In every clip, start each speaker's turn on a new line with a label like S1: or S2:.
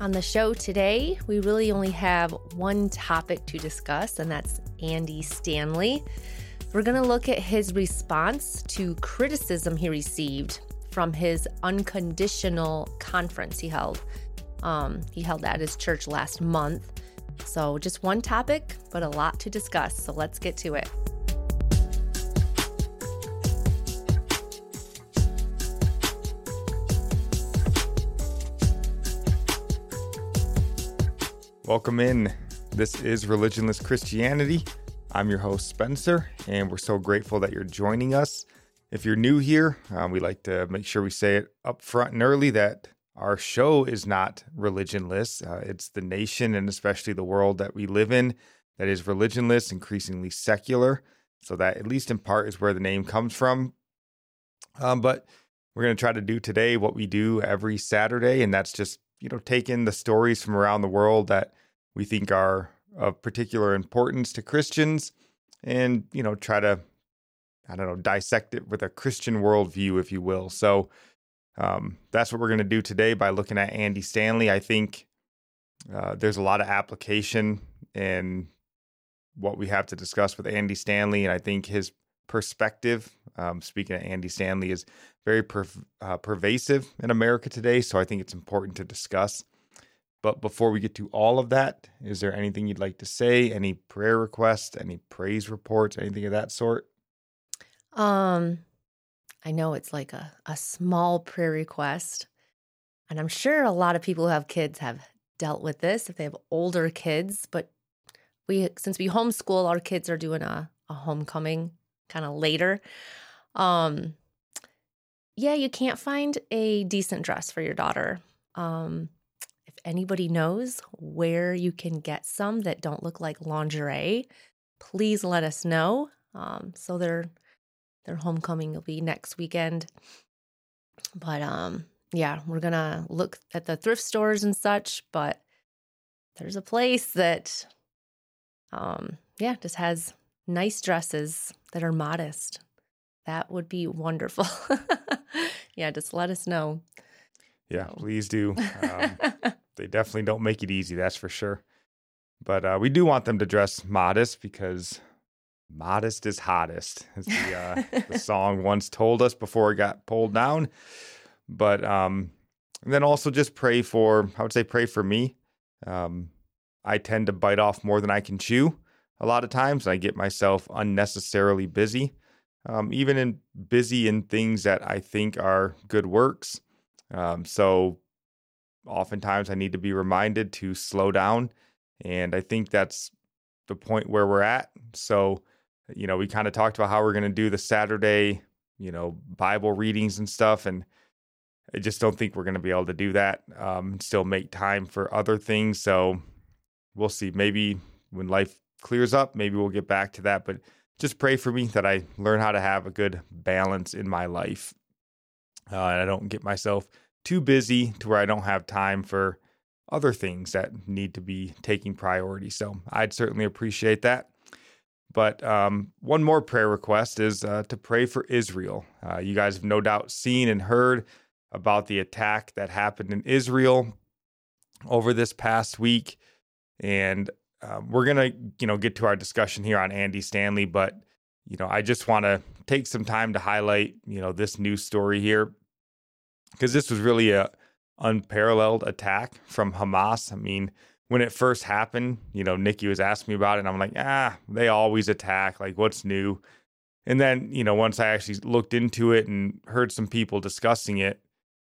S1: On the show today, we really only have one topic to discuss, and that's Andy Stanley. We're going to look at his response to criticism he received from his unconditional conference he held. Um, he held that at his church last month. So, just one topic, but a lot to discuss. So, let's get to it.
S2: Welcome in. This is Religionless Christianity. I'm your host, Spencer, and we're so grateful that you're joining us. If you're new here, um, we like to make sure we say it up front and early that our show is not religionless. Uh, it's the nation and especially the world that we live in that is religionless, increasingly secular. So, that at least in part is where the name comes from. Um, but we're going to try to do today what we do every Saturday, and that's just you know, take in the stories from around the world that we think are of particular importance to Christians and, you know, try to, I don't know, dissect it with a Christian worldview, if you will. So um, that's what we're going to do today by looking at Andy Stanley. I think uh, there's a lot of application in what we have to discuss with Andy Stanley. And I think his perspective, um, speaking of Andy Stanley, is very uh, pervasive in America today. So I think it's important to discuss. But before we get to all of that, is there anything you'd like to say? Any prayer requests? Any praise reports? Anything of that sort?
S1: Um, I know it's like a, a small prayer request. And I'm sure a lot of people who have kids have dealt with this if they have older kids. But we, since we homeschool, our kids are doing a, a homecoming kind of later. Um, yeah, you can't find a decent dress for your daughter. Um, if anybody knows where you can get some that don't look like lingerie, please let us know. Um, so their their homecoming will be next weekend. But um, yeah, we're gonna look at the thrift stores and such. But there's a place that, um, yeah, just has nice dresses that are modest. That would be wonderful. yeah, just let us know.
S2: Yeah, so. please do. Um, they definitely don't make it easy, that's for sure. But uh, we do want them to dress modest because modest is hottest, as the, uh, the song once told us before it got pulled down. But um, and then also just pray for, I would say, pray for me. Um, I tend to bite off more than I can chew a lot of times. I get myself unnecessarily busy, um, even in busy in things that I think are good works. Um, so oftentimes I need to be reminded to slow down. And I think that's the point where we're at. So, you know, we kind of talked about how we're going to do the Saturday, you know, Bible readings and stuff. And I just don't think we're going to be able to do that um, and still make time for other things. So we'll see. Maybe when life clears up, maybe we'll get back to that. But just pray for me that I learn how to have a good balance in my life. Uh, and I don't get myself too busy to where I don't have time for other things that need to be taking priority. So I'd certainly appreciate that. But um, one more prayer request is uh, to pray for Israel. Uh, you guys have no doubt seen and heard about the attack that happened in Israel over this past week. And um, we're gonna you know get to our discussion here on Andy Stanley, but you know I just want to take some time to highlight you know this news story here because this was really a unparalleled attack from Hamas. I mean, when it first happened, you know, Nikki was asking me about it, and I'm like, ah, they always attack. Like, what's new? And then, you know, once I actually looked into it and heard some people discussing it,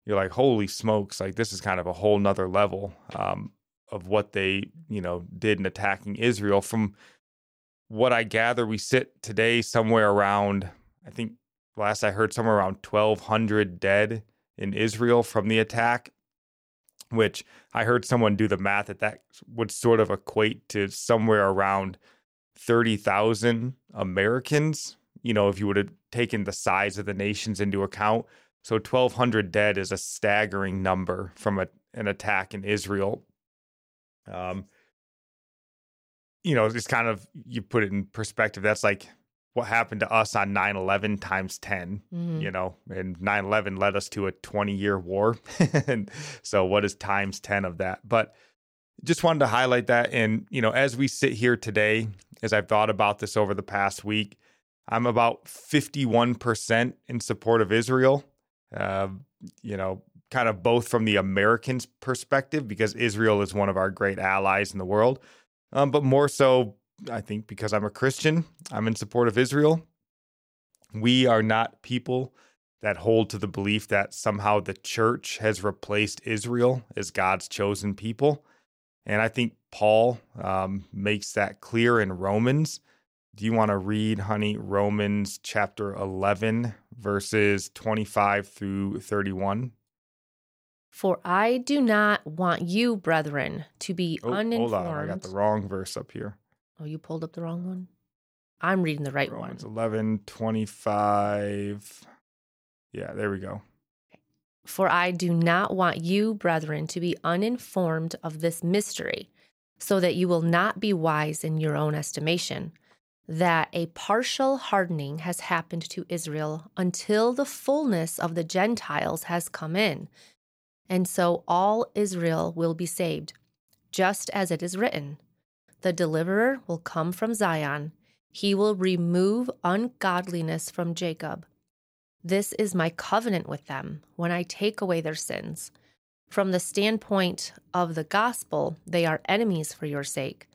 S2: you're like, holy smokes, like this is kind of a whole nother level. Um, of what they you know did in attacking Israel. From what I gather, we sit today somewhere around I think last I heard somewhere around twelve hundred dead in Israel from the attack. Which I heard someone do the math that that would sort of equate to somewhere around thirty thousand Americans. You know, if you would have taken the size of the nations into account. So 1,200 dead is a staggering number from a, an attack in Israel um, you know, it's kind of you put it in perspective. That's like what happened to us on 9-11 times 10 mm-hmm. you know and 9-11 led us to a 20 year war and so what is times 10 of that but just wanted to highlight that and you know as we sit here today as i've thought about this over the past week i'm about 51% in support of israel uh, you know kind of both from the americans perspective because israel is one of our great allies in the world um, but more so I think because I'm a Christian, I'm in support of Israel. We are not people that hold to the belief that somehow the church has replaced Israel as God's chosen people. And I think Paul um, makes that clear in Romans. Do you want to read, honey, Romans chapter 11, verses 25 through 31?
S1: For I do not want you, brethren, to be oh, uninformed. Hold on,
S2: I got the wrong verse up here.
S1: Oh, you pulled up the wrong one? I'm reading the right
S2: Romans
S1: one.
S2: 11, 25. Yeah, there we go.
S1: For I do not want you, brethren, to be uninformed of this mystery, so that you will not be wise in your own estimation, that a partial hardening has happened to Israel until the fullness of the Gentiles has come in. And so all Israel will be saved, just as it is written. The deliverer will come from Zion. He will remove ungodliness from Jacob. This is my covenant with them when I take away their sins. From the standpoint of the gospel, they are enemies for your sake.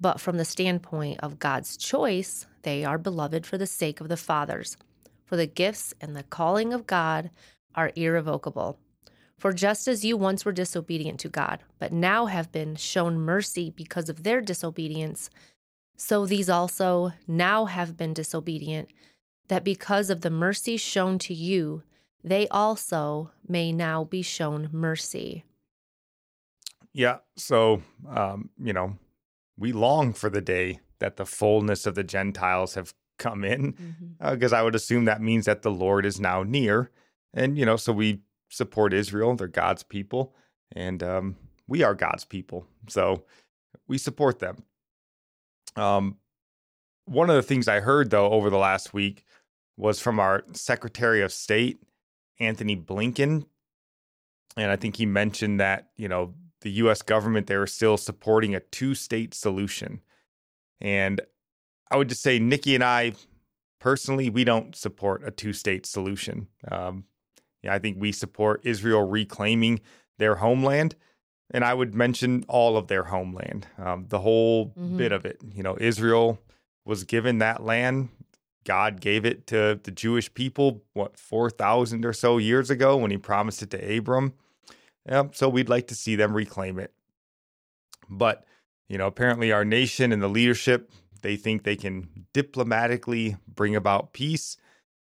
S1: But from the standpoint of God's choice, they are beloved for the sake of the fathers. For the gifts and the calling of God are irrevocable. For just as you once were disobedient to God, but now have been shown mercy because of their disobedience, so these also now have been disobedient, that because of the mercy shown to you, they also may now be shown mercy.
S2: Yeah. So, um, you know, we long for the day that the fullness of the Gentiles have come in, because mm-hmm. uh, I would assume that means that the Lord is now near. And, you know, so we support Israel. They're God's people, and um, we are God's people. So we support them. Um, one of the things I heard, though, over the last week was from our Secretary of State, Antony Blinken. And I think he mentioned that, you know, the US government, they were still supporting a two state solution. And I would just say, Nikki and I, personally, we don't support a two state solution. Um, I think we support Israel reclaiming their homeland. And I would mention all of their homeland, um, the whole mm-hmm. bit of it. You know, Israel was given that land. God gave it to the Jewish people, what, 4,000 or so years ago when he promised it to Abram. Yeah, so we'd like to see them reclaim it. But, you know, apparently our nation and the leadership, they think they can diplomatically bring about peace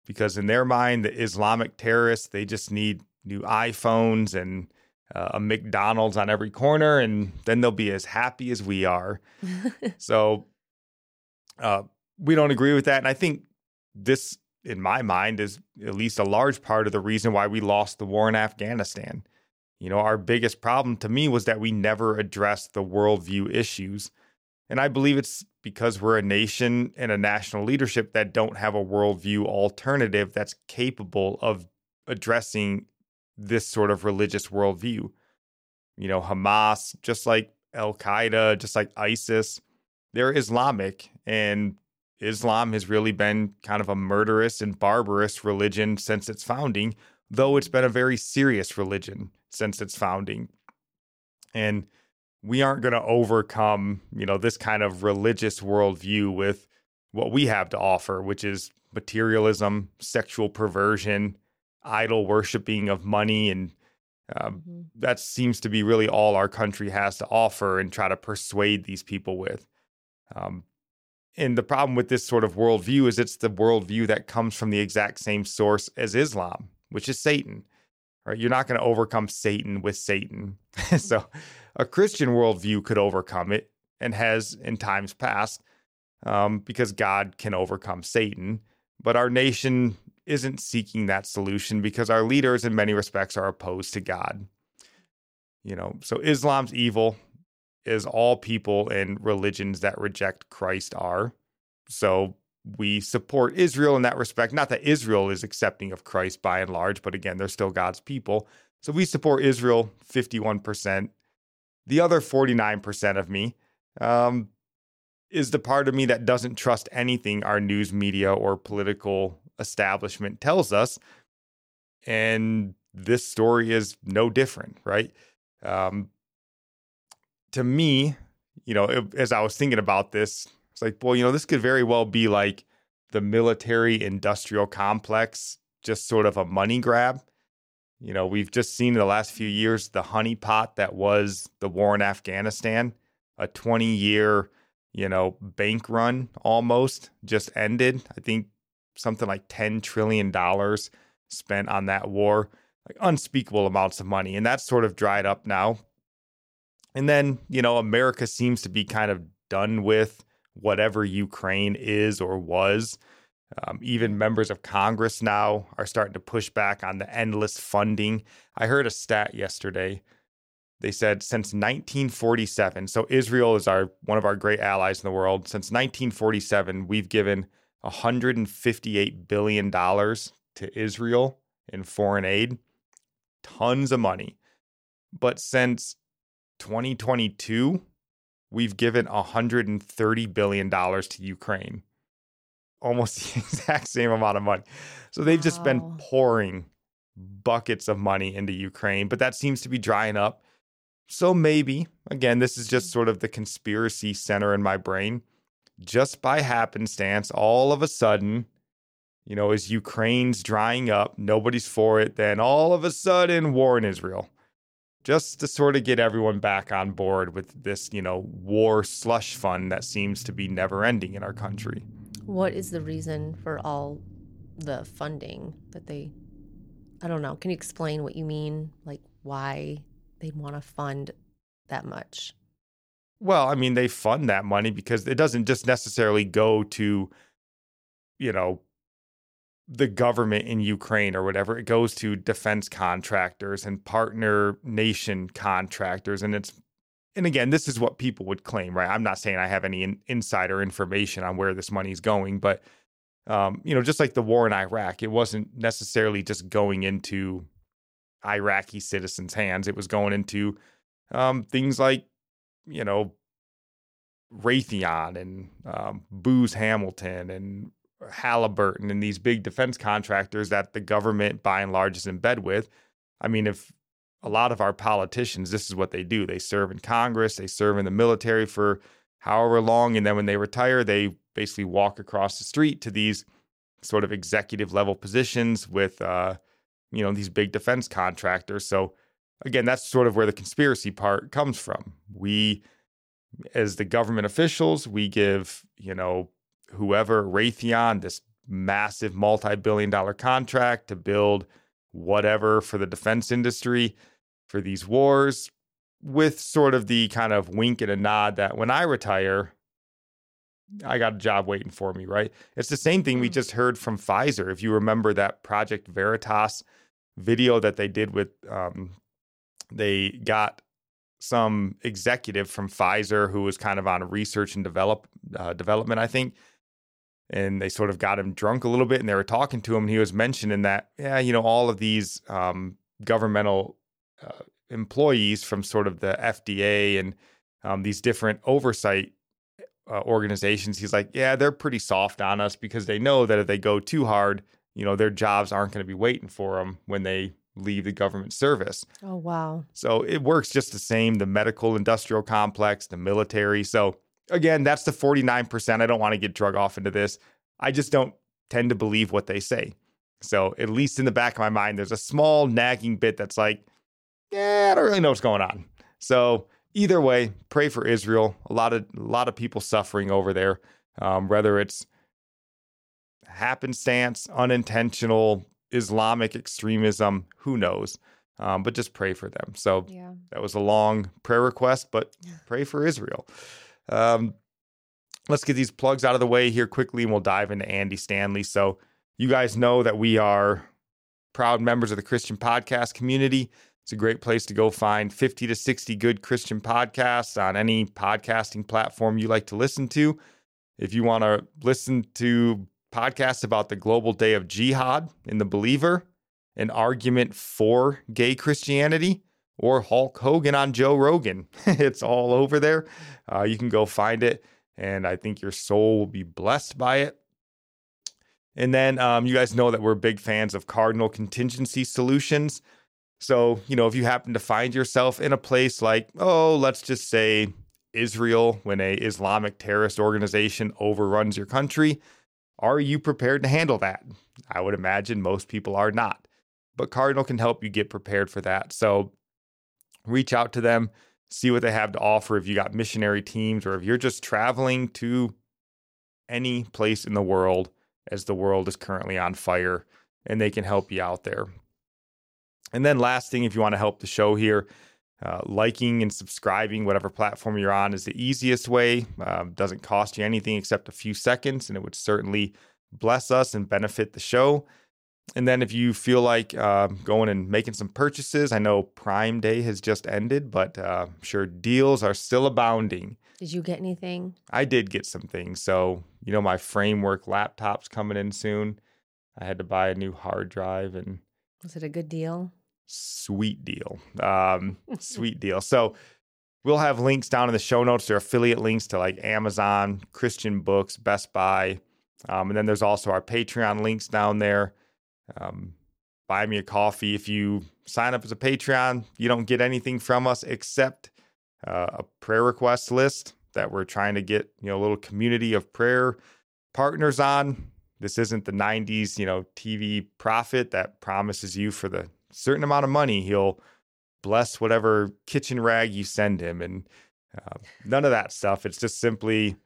S2: because in their mind, the Islamic terrorists they just need new iPhones and uh, a McDonald's on every corner, and then they'll be as happy as we are. so uh, we don't agree with that, and I think this, in my mind, is at least a large part of the reason why we lost the war in Afghanistan. You know, our biggest problem to me was that we never addressed the worldview issues. And I believe it's because we're a nation and a national leadership that don't have a worldview alternative that's capable of addressing this sort of religious worldview. You know, Hamas, just like Al Qaeda, just like ISIS, they're Islamic, and Islam has really been kind of a murderous and barbarous religion since its founding, though it's been a very serious religion since its founding. And we aren't going to overcome, you know, this kind of religious worldview with what we have to offer, which is materialism, sexual perversion, idol worshiping of money. And um, mm-hmm. that seems to be really all our country has to offer and try to persuade these people with. Um, and the problem with this sort of worldview is it's the worldview that comes from the exact same source as Islam, which is Satan. Right? You're not going to overcome Satan with Satan. so a Christian worldview could overcome it and has in times past um, because God can overcome Satan. But our nation isn't seeking that solution because our leaders, in many respects, are opposed to God. You know, so Islam's evil, as all people and religions that reject Christ are. So we support Israel in that respect. Not that Israel is accepting of Christ by and large, but again, they're still God's people. So we support Israel 51%. The other 49% of me um, is the part of me that doesn't trust anything our news media or political establishment tells us. And this story is no different, right? Um, to me, you know, it, as I was thinking about this, it's like, well, you know, this could very well be like the military industrial complex, just sort of a money grab. You know, we've just seen in the last few years the honeypot that was the war in Afghanistan, a 20 year, you know, bank run almost just ended. I think something like $10 trillion spent on that war, like unspeakable amounts of money. And that's sort of dried up now. And then, you know, America seems to be kind of done with whatever Ukraine is or was. Um, even members of Congress now are starting to push back on the endless funding. I heard a stat yesterday. They said since 1947, so Israel is our one of our great allies in the world. Since 1947, we've given 158 billion dollars to Israel in foreign aid. Tons of money. But since 2022, we've given 130 billion dollars to Ukraine almost the exact same amount of money. So they've wow. just been pouring buckets of money into Ukraine, but that seems to be drying up. So maybe, again, this is just sort of the conspiracy center in my brain. Just by happenstance, all of a sudden, you know, as Ukraine's drying up, nobody's for it, then all of a sudden, war in Israel. Just to sort of get everyone back on board with this, you know, war slush fund that seems to be never ending in our country.
S1: What is the reason for all the funding that they I don't know. Can you explain what you mean? Like why they'd want to fund that much?
S2: Well, I mean, they fund that money because it doesn't just necessarily go to, you know, the government in Ukraine or whatever. It goes to defense contractors and partner nation contractors. And it's and again, this is what people would claim, right? I'm not saying I have any in, insider information on where this money is going, but um, you know, just like the war in Iraq, it wasn't necessarily just going into Iraqi citizens' hands. It was going into um, things like, you know, Raytheon and um, Booz Hamilton and Halliburton and these big defense contractors that the government, by and large, is in bed with. I mean, if a lot of our politicians, this is what they do. They serve in Congress, they serve in the military for however long. And then when they retire, they basically walk across the street to these sort of executive level positions with, uh, you know, these big defense contractors. So, again, that's sort of where the conspiracy part comes from. We, as the government officials, we give, you know, whoever, Raytheon, this massive multi billion dollar contract to build whatever for the defense industry for these wars, with sort of the kind of wink and a nod that when I retire, I got a job waiting for me, right? It's the same thing we mm. just heard from Pfizer. If you remember that Project Veritas video that they did with, um, they got some executive from Pfizer who was kind of on research and develop uh, development, I think, and they sort of got him drunk a little bit and they were talking to him and he was mentioning that yeah you know all of these um, governmental uh, employees from sort of the fda and um, these different oversight uh, organizations he's like yeah they're pretty soft on us because they know that if they go too hard you know their jobs aren't going to be waiting for them when they leave the government service.
S1: Oh wow.
S2: So it works just the same the medical industrial complex the military so again, that's the 49%. I don't want to get drug off into this. I just don't tend to believe what they say. So, at least in the back of my mind, there's a small nagging bit that's like, yeah, I don't really know what's going on. So, either way, pray for Israel. A lot of a lot of people suffering over there, um, whether it's happenstance, unintentional Islamic extremism, who knows? Um, but just pray for them. So yeah. that was a long prayer request, but pray for Israel. Um, let's get these plugs out of the way here quickly and we'll dive into Andy Stanley. So, you guys know that we are proud members of the Christian podcast community. It's a great place to go find 50 to 60 good Christian podcasts on any podcasting platform you like to listen to. If you want to listen to podcasts about the global day of jihad in the believer, an argument for gay Christianity, or Hulk Hogan on Joe Rogan. it's all over there. Uh, you can go find it, and I think your soul will be blessed by it. And then um, you guys know that we're big fans of Cardinall Contingency Solutions. So, you know, if you happen to find yourself in a place like, oh, let's just say Israel, when a Islamic terrorist organization overruns your country, are you prepared to handle that? I would imagine most people are not. But Cardinall can help you get prepared for that. So reach out to them, see what they have to offer if you got missionary teams or if you're just traveling to any place in the world as the world is currently on fire and they can help you out there. And then, last thing, if you want to help the show here, uh, liking and subscribing, whatever platform you're on, is the easiest way. Um, doesn't cost you anything except a few seconds, and it would certainly bless us and benefit the show. And then if you feel like uh, going and making some purchases, I know Prime Day has just ended, but uh, I'm sure deals are still abounding.
S1: Did you get anything?
S2: I did get some things. So, you know, my framework laptop's coming in soon. I had to buy a new hard drive and.
S1: Was it a good deal?
S2: Sweet deal. Um, sweet deal. So, we'll have links down in the show notes. There are affiliate links to like Amazon, Christian Books, Best Buy. Um, and then there's also our Patreon links down there. Um, buy me a coffee. If you sign up as a Patreon, you don't get anything from us except uh, a prayer request list that we're trying to get, you know, a little community of prayer partners on. This isn't the 90s, you know, TV prophet that promises you for the certain amount of money, he'll bless whatever kitchen rag you send him. And uh, none of that stuff. It's just simply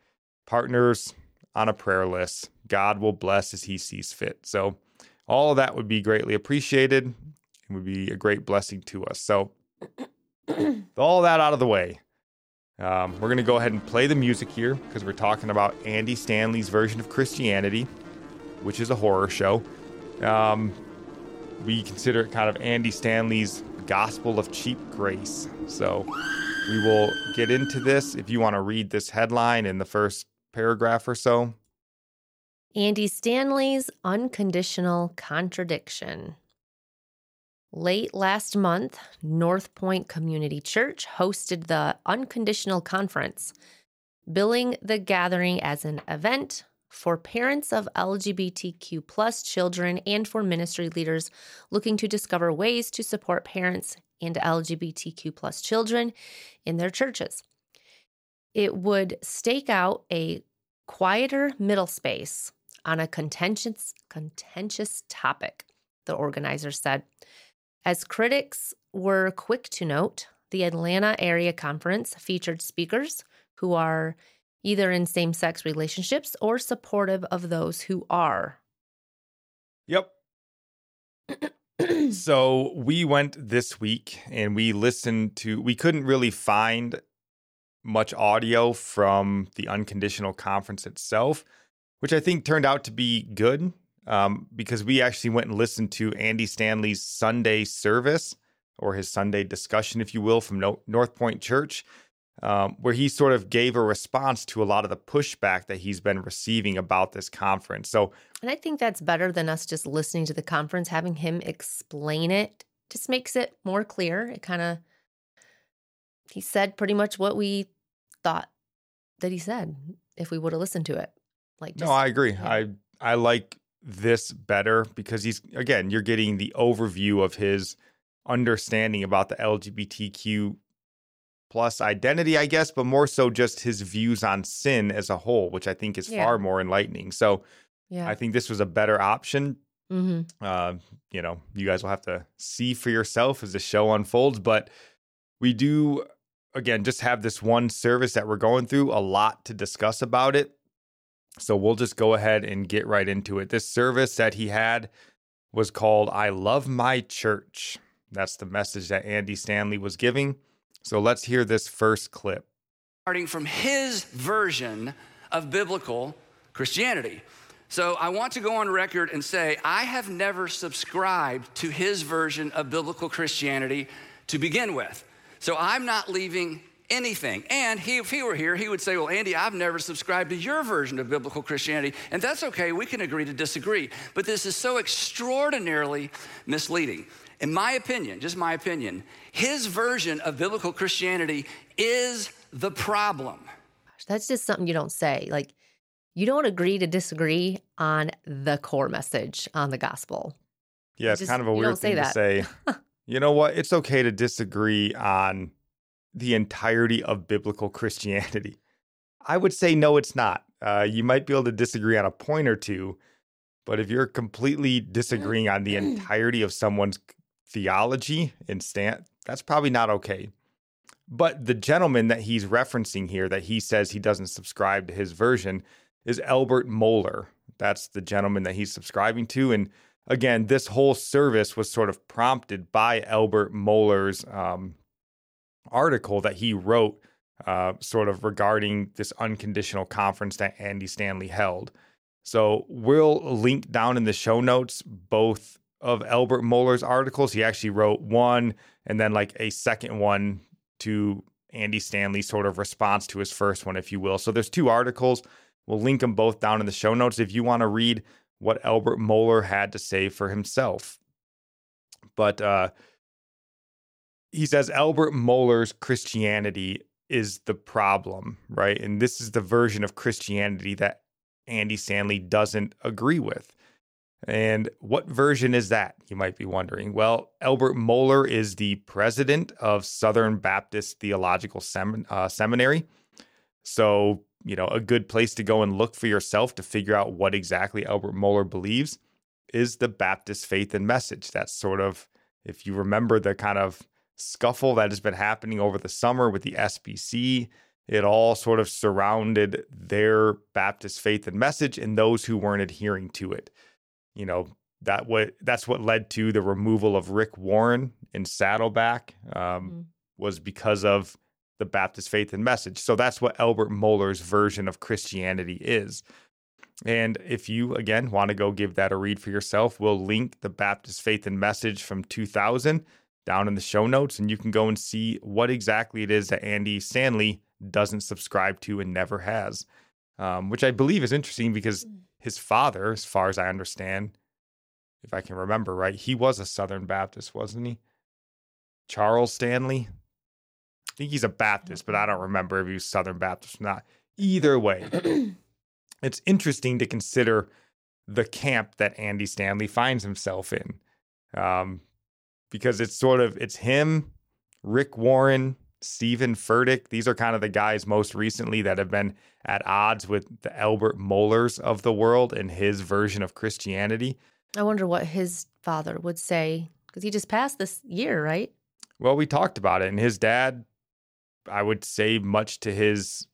S2: partners on a prayer list. God will bless as he sees fit. So, all of that would be greatly appreciated and would be a great blessing to us. So, all that out of the way, um, we're going to go ahead and play the music here because we're talking about Andy Stanley's version of Christianity, which is a horror show. Um, we consider it kind of Andy Stanley's gospel of cheap grace. So, we will get into this. If you want to read this headline in the first paragraph or so,
S1: Andy Stanley's Unconditional Contradiction. Late last month, North Point Community Church hosted the Unconditional Conference, billing the gathering as an event for parents of LGBTQ plus children and for ministry leaders looking to discover ways to support parents and LGBTQ plus children in their churches. It would stake out a quieter middle space on a contentious, contentious topic, the organizer said. As critics were quick to note, the Atlanta Area Conference featured speakers who are either in same sex relationships or supportive of those who are.
S2: Yep. so we went this week and we listened to, we couldn't really find much audio from the unconditional conference itself which I think turned out to be good um, because we actually went and listened to Andy Stanley's Sunday service or his Sunday discussion, if you will, from no- North Point Church, um, where he sort of gave a response to a lot of the pushback that he's been receiving about this conference. So,
S1: and I think that's better than us just listening to the conference, having him explain it just makes it more clear. It kind of, he said pretty much what we thought that he said if we would have listened to it.
S2: Like, just, no, I agree. Yeah. I I like this better because he's again, you're getting the overview of his understanding about the LGBTQ plus identity, I guess, but more so just his views on sin as a whole, which I think is yeah. far more enlightening. So, yeah, I think this was a better option. Mm-hmm. Uh, you know, you guys will have to see for yourself as the show unfolds, but we do again just have this one service that we're going through. A lot to discuss about it. So we'll just go ahead and get right into it. This service that he had was called I Love My Church. That's the message that Andy Stanley was giving. So let's hear this first clip.
S3: Starting from his version of biblical Christianity. So I want to go on record and say I have never subscribed to his version of biblical Christianity to begin with. So I'm not leaving anything. And he, if he were here, he would say, Well, Andy, I've never subscribed to your version of biblical Christianity. And that's okay, we can agree to disagree. But this is so extraordinarily misleading. In my opinion, just my opinion, his version of biblical Christianity is the problem.
S1: That's just something you don't say. Like, you don't agree to disagree on the core message on the gospel.
S2: Yeah, it's just, kind of a weird thing to say. you know what? It's okay to disagree on the entirety of biblical Christianity. I would say no, it's not. Uh, you might be able to disagree on a point or two, but if you're completely disagreeing on the entirety of someone's theology and stand, that's probably not okay. But the gentleman that he's referencing here, that he says he doesn't subscribe to his version, is Albert Mohler. That's the gentleman that he's subscribing to. And again, this whole service was sort of prompted by Albert Mohler's um, article that he wrote, uh, sort of regarding this unconditional conference that Andy Stanley held. So we'll link down in the show notes both of Albert Mohler's articles. He actually wrote one and then like a second one to Andy Stanley's sort of response to his first one, if you will. So there's two articles. We'll link them both down in the show notes if you want to read what Albert Moeller had to say for himself. But uh, he says Albert Mohler's Christianity is the problem, right? And this is the version of Christianity that Andy Stanley doesn't agree with. And what version is that? You might be wondering. Well, Albert Mohler is the president of Southern Baptist Theological uh, Seminary. So, you know, a good place to go and look for yourself to figure out what exactly Albert Mohler believes is the Baptist faith and message. That's sort of, if you remember the kind of scuffle that has been happening over the summer with the SBC, it all sort of surrounded their Baptist faith and message and those who weren't adhering to it. You know, that what that's what led to the removal of Rick Warren in Saddleback um, mm-hmm. was because of the Baptist faith and message. So that's what Albert Mohler's version of Christianity is. And if you, again, want to go give that a read for yourself, we'll link the Baptist Faith and Message from 2000 down in the show notes, and you can go and see what exactly it is that Andy Stanley doesn't subscribe to and never has, um, which I believe is interesting because mm. his father, as far as I understand, if I can remember right, he was a Southern Baptist, wasn't he? Charles Stanley, I think he's a Baptist, but I don't remember if he was Southern Baptist or not. Either way, it's interesting to consider the camp that Andy Stanley finds himself in, um, because it's sort of it's him, Rick Warren, Stephen Furtick. These are kind of the guys most recently that have been at odds with the Albert Mohlers of the world and his version of Christianity.
S1: I wonder what his father would say because he just passed this year, right?
S2: Well, we talked about it, and his dad I would say, much to his,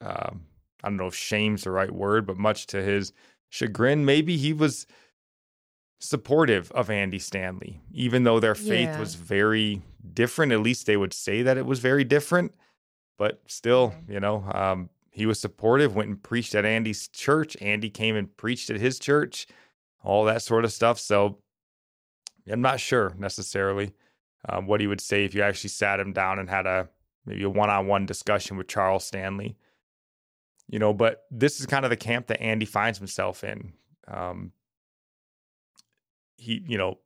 S2: um, I don't know if shame's the right word, but much to his chagrin, maybe he was supportive of Andy Stanley, even though their faith yeah. was very different. At least they would say that it was very different, but still, you know, um, he was supportive, went and preached at Andy's church. Andy came and preached at his church, all that sort of stuff. So I'm not sure necessarily um, what he would say if you actually sat him down and had a maybe a one-on-one discussion with Charles Stanley. You know, but this is kind of the camp that Andy finds himself in. Um, he, you know,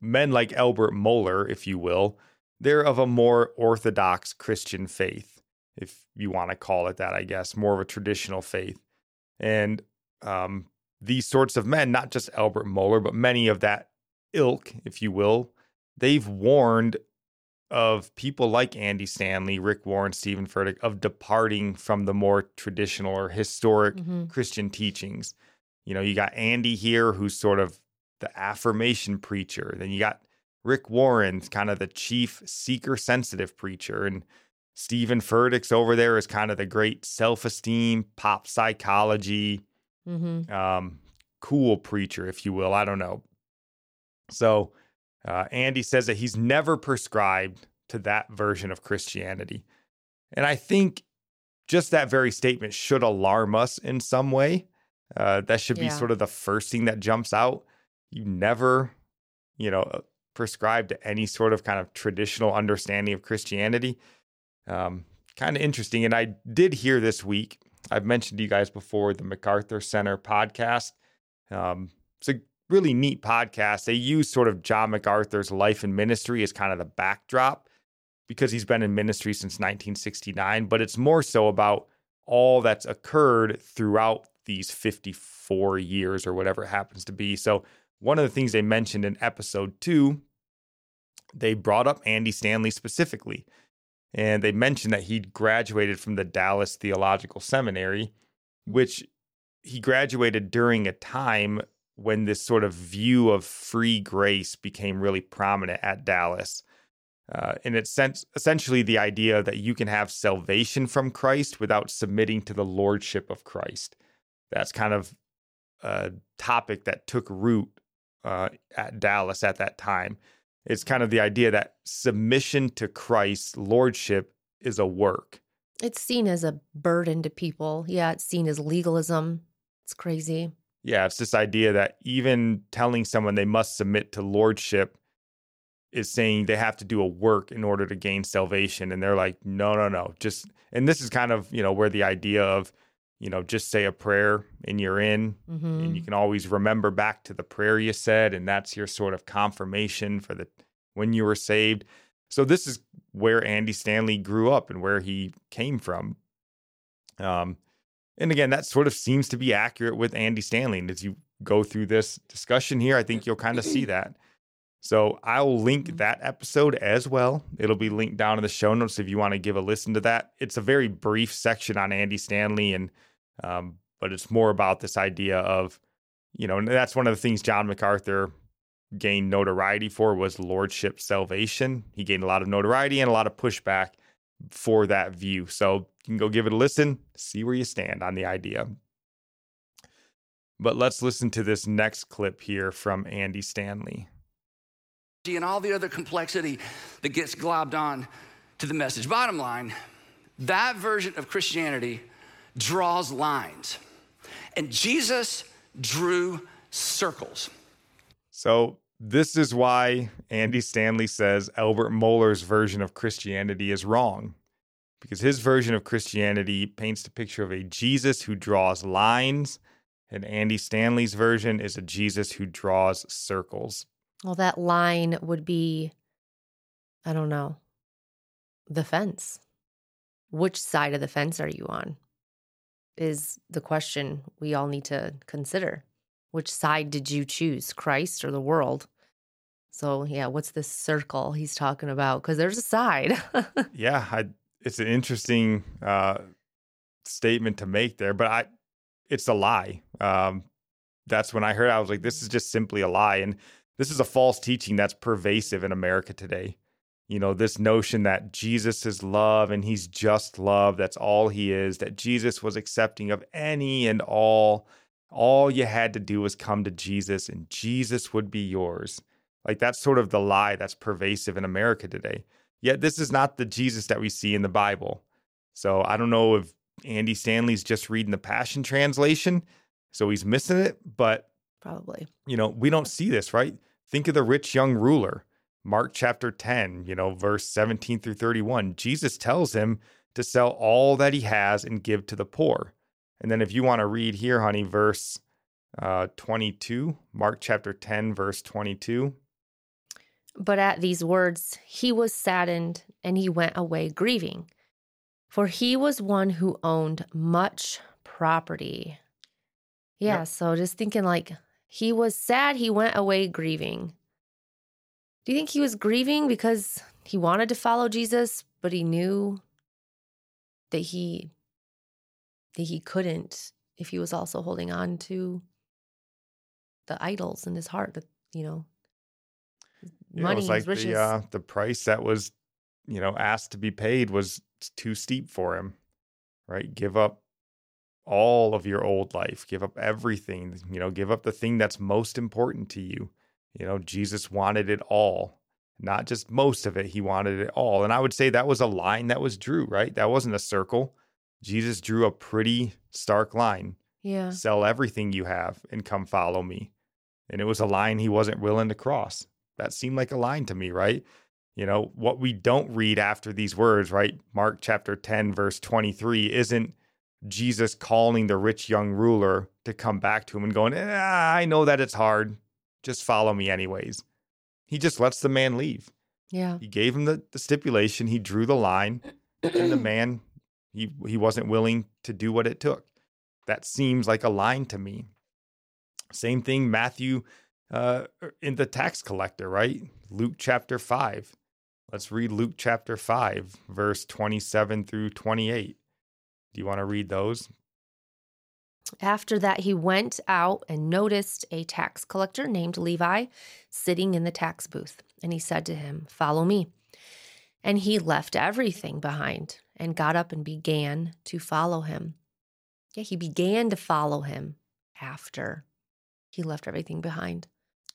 S2: men like Albert Mohler, if you will, they're of a more orthodox Christian faith, if you want to call it that, I guess, more of a traditional faith. And um, these sorts of men, not just Albert Mohler, but many of that ilk, if you will, they've warned of people like Andy Stanley, Rick Warren, Stephen Furtick, of departing from the more traditional or historic mm-hmm. Christian teachings. You know, you got Andy here, who's sort of the affirmation preacher. Then you got Rick Warren, kind of the chief seeker sensitive preacher. And Stephen Furtick's over there is kind of the great self esteem, pop psychology, mm-hmm. um, cool preacher, if you will. I don't know. So, uh, Andy says that he's never prescribed to that version of Christianity. And I think just that very statement should alarm us in some way. Uh, that should be yeah. sort of the first thing that jumps out. You never, you know, uh, prescribe to any sort of kind of traditional understanding of Christianity. Um, kind of interesting. And I did hear this week, I've mentioned to you guys before the MacArthur Center podcast. Um, it's a really neat podcast. They use sort of John MacArthur's life and ministry as kind of the backdrop because he's been in ministry since 1969, but it's more so about all that's occurred throughout these 54 years or whatever it happens to be. So, one of the things they mentioned in episode two, they brought up Andy Stanley specifically. And they mentioned that he'd graduated from the Dallas Theological Seminary, which he graduated during a time when this sort of view of free grace became really prominent at Dallas. Uh, and it's sense, essentially the idea that you can have salvation from Christ without submitting to the lordship of Christ. That's kind of a topic that took root uh, at Dallas at that time. It's kind of the idea that submission to Christ's lordship is a work.
S1: It's seen as a burden to people. Yeah, it's seen as legalism. It's crazy.
S2: Yeah, it's this idea that even telling someone they must submit to lordship is saying they have to do a work in order to gain salvation. And they're like, no, no, no. Just, and this is kind of, you know, where the idea of, you know, just say a prayer and you're in. Mm-hmm. And you can always remember back to the prayer you said. And that's your sort of confirmation for the when you were saved. So this is where Andy Stanley grew up and where he came from. Um, and again, that sort of seems to be accurate with Andy Stanley. And as you go through this discussion here, I think you'll kind of see that. So I'll link mm-hmm. that episode as well. It'll be linked down in the show notes if you want to give a listen to that. It's a very brief section on Andy Stanley, and um, but it's more about this idea of, you know, and that's one of the things John MacArthur gained notoriety for was lordship salvation. He gained a lot of notoriety and a lot of pushback for that view. So you can go give it a listen, see where you stand on the idea. But let's listen to this next clip here from Andy Stanley
S3: and all the other complexity that gets globbed on to the message. Bottom line, that version of Christianity draws lines, and Jesus drew circles.
S2: So, this is why Andy Stanley says Albert Mohler's version of Christianity is wrong. Because his version of Christianity paints the picture of a Jesus who draws lines, and Andy Stanley's version is a Jesus who draws circles.
S1: Well, that line would be, I don't know, the fence. Which side of the fence are you on? Is the question we all need to consider. Which side did you choose, Christ or the world? So, yeah, what's this circle he's talking about? Because there's a side.
S2: yeah, I, it's an interesting uh, statement to make there, but I, it's a lie. Um, that's when I heard. I was like, this is just simply a lie, and this is a false teaching that's pervasive in America today. You know, this notion that Jesus is love and he's just love, that's all he is, that Jesus was accepting of any and all. All you had to do was come to Jesus and Jesus would be yours. Like that's sort of the lie that's pervasive in America today. Yet this is not the Jesus that we see in the Bible. So I don't know if Andy Stanley's just reading the Passion Translation, so he's missing it, but
S1: probably.
S2: You know, we don't see this, right? Think of the rich young ruler. Mark chapter 10, you know, verse 17 through 31. Jesus tells him to sell all that he has and give to the poor. And then if you want to read here, honey, verse uh, 22, Mark chapter 10, verse 22.
S1: But at these words, he was saddened and he went away grieving, for he was one who owned much property. Yeah, yep. so just thinking like he was sad he went away grieving. Do you think he was grieving because he wanted to follow Jesus, but he knew that he that he couldn't if he was also holding on to the idols in his heart that, you know,
S2: money, was like riches. The, uh, the price that was, you know, asked to be paid was too steep for him, right? Give up all of your old life, give up everything, you know, give up the thing that's most important to you. You know, Jesus wanted it all, not just most of it, he wanted it all. And I would say that was a line that was drew, right? That wasn't a circle. Jesus drew a pretty stark line.
S1: Yeah.
S2: Sell everything you have and come follow me. And it was a line he wasn't willing to cross. That seemed like a line to me, right? You know, what we don't read after these words, right? Mark chapter 10, verse 23, isn't Jesus calling the rich young ruler to come back to him and going, eh, I know that it's hard. Just follow me, anyways. He just lets the man leave.
S1: Yeah.
S2: He gave him the, the stipulation, he drew the line, and the man, he, he wasn't willing to do what it took. That seems like a line to me. Same thing, Matthew uh, er, in the tax collector, right? Luke chapter 5. Let's read Luke chapter 5, verse 27 through 28. Do you want to read those?
S1: After that, he went out and noticed a tax collector named Levi sitting in the tax booth. And he said to him, Follow me. And he left everything behind and got up and began to follow him. Yeah, he began to follow him after he left everything behind.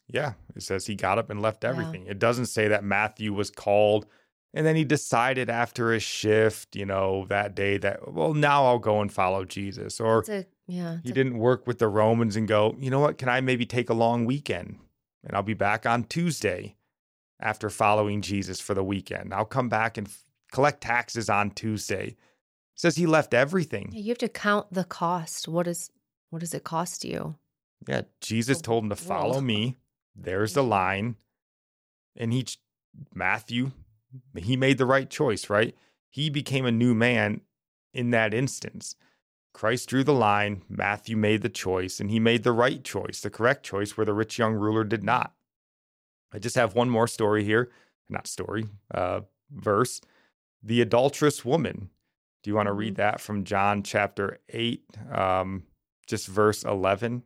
S2: Yeah, it says he got up and left everything. Yeah. It doesn't say that Matthew was called and then he decided after his shift, you know, that day that, well, now I'll go and follow Jesus. Or
S1: a, yeah,
S2: he a, didn't work with the Romans and go, you know what, can I maybe take a long weekend and I'll be back on Tuesday after following Jesus for the weekend. I'll come back and f- collect taxes on Tuesday. says he left everything.
S1: You have to count the cost. What is what does it cost you?
S2: Yeah, Jesus told him to follow me. There's the line. And he Matthew he made the right choice, right? He became a new man in that instance. Christ drew the line, Matthew made the choice, and he made the right choice, the correct choice, where the rich young ruler did not. I just have one more story here, not story, uh, verse. The adulterous woman. Do you want to read mm-hmm. that from John chapter 8, um, just verse 11?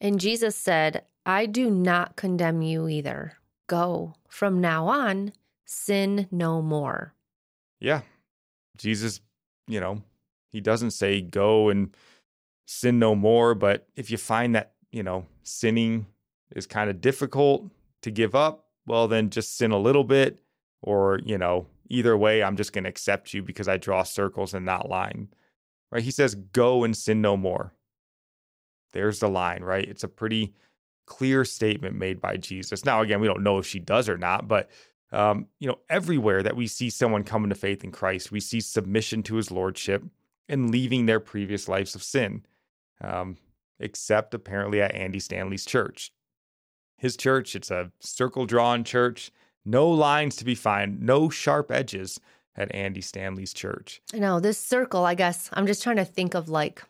S1: And Jesus said, I do not condemn you either. Go from now on sin no more.
S2: Yeah. Jesus, you know, he doesn't say go and sin no more, but if you find that, you know, sinning is kind of difficult to give up, well, then just sin a little bit, or, you know, either way, I'm just going to accept you because I draw circles in that line. Right? He says, go and sin no more. There's the line, right? It's a pretty clear statement made by Jesus. Now, again, we don't know if she does or not, but um, you know, everywhere that we see someone coming to faith in Christ, we see submission to his lordship and leaving their previous lives of sin, um, except apparently at Andy Stanley's church. His church, it's a circle drawn church, no lines to be found, no sharp edges at Andy Stanley's church.
S1: I know this circle, I guess I'm just trying to think of like,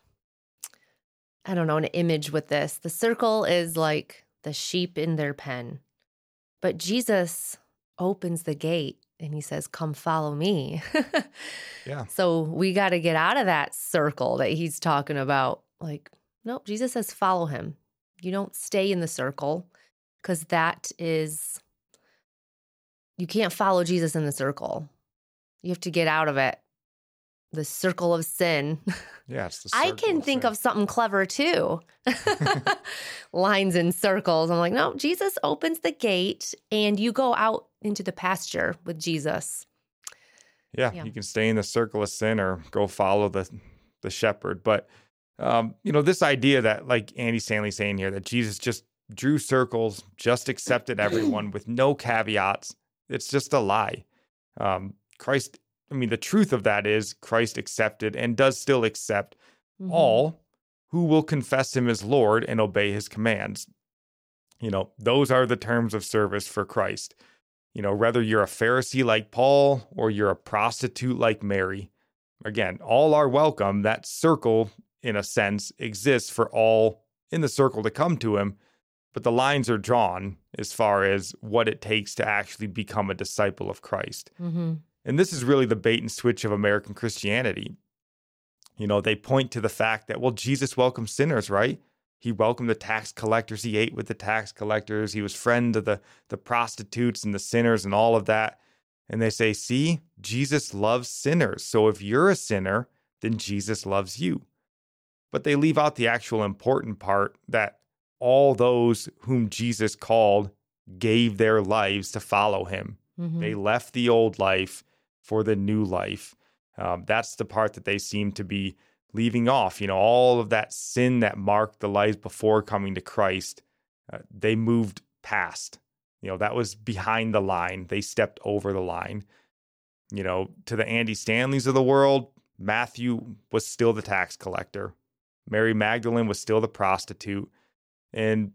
S1: I don't know, an image with this. The circle is like the sheep in their pen. But Jesus opens the gate and he says, Come follow me.
S2: yeah.
S1: So we got to get out of that circle that he's talking about. Like, nope, Jesus says, Follow him. You don't stay in the circle because that is, you can't follow Jesus in the circle. You have to get out of it. The circle of sin.
S2: Yeah, it's the
S1: I can
S2: of
S1: think
S2: sin.
S1: of something clever too. Lines and circles. I'm like, no, Jesus opens the gate and you go out into the pasture with Jesus.
S2: Yeah, yeah, you can stay in the circle of sin or go follow the the shepherd. But um, you know, this idea that like Andy Stanley saying here that Jesus just drew circles, just accepted everyone with no caveats. It's just a lie. Um, Christ, I mean, the truth of that is Christ accepted and does still accept mm-hmm. all who will confess him as Lord and obey his commands. You know, those are the terms of service for Christ. You know, whether you're a Pharisee like Paul or you're a prostitute like Mary, again, all are welcome. That circle, in a sense, exists for all in the circle to come to him, but the lines are drawn as far as what it takes to actually become a disciple of Christ. Mm-hmm. And this is really the bait and switch of American Christianity. You know, they point to the fact that, well, Jesus welcomed sinners, right? He welcomed the tax collectors. He ate with the tax collectors. He was friend of the, the prostitutes and the sinners and all of that. And they say, see, Jesus loves sinners. So if you're a sinner, then Jesus loves you. But they leave out the actual important part that all those whom Jesus called gave their lives to follow him. Mm-hmm. They left the old life for the new life. Um, that's the part that they seem to be leaving off, you know, all of that sin that marked the lives before coming to Christ, uh, they moved past. You know, that was behind the line. They stepped over the line. You know, to the Andy Stanleys of the world, Matthew was still the tax collector. Mary Magdalene was still the prostitute. And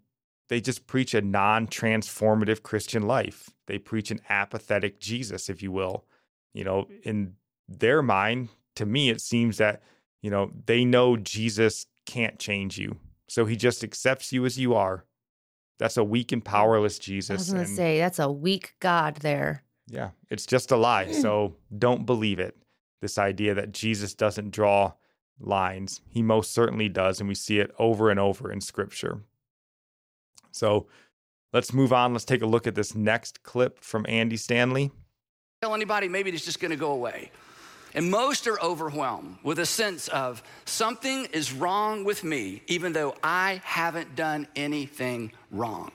S2: they just preach a non transformative Christian life. They preach an apathetic Jesus, if you will. You know, in their mind, to me, it seems that, you know, they know Jesus can't change you. So he just accepts you as you are. That's a weak and powerless Jesus. I
S1: was going to say, that's a weak God there.
S2: Yeah, it's just a lie. So don't believe it. This idea that Jesus doesn't draw lines. He most certainly does. And we see it over and over in scripture. So let's move on. Let's take a look at this next clip from Andy Stanley.
S3: Tell anybody maybe it's just going to go away. And most are overwhelmed with a sense of something is wrong with me, even though I haven't done anything wrong.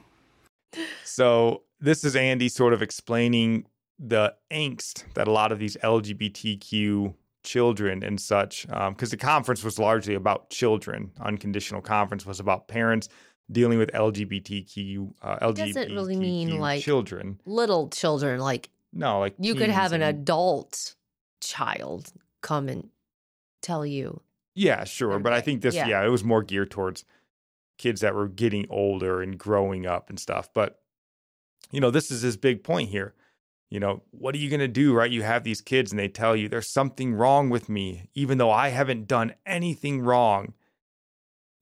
S2: So, this is Andy sort of explaining the angst that a lot of these LGBTQ children and such, because um, the conference was largely about children. Unconditional conference was about parents dealing with LGBTQ uh, LGBTQ doesn't really mean like children,
S1: little children. Like
S2: no, like
S1: you could have an and, adult child come and tell you.
S2: Yeah, sure, but I think this, yeah. yeah, it was more geared towards kids that were getting older and growing up and stuff. But you know, this is his big point here. You know, what are you going to do, right? You have these kids and they tell you there's something wrong with me, even though I haven't done anything wrong.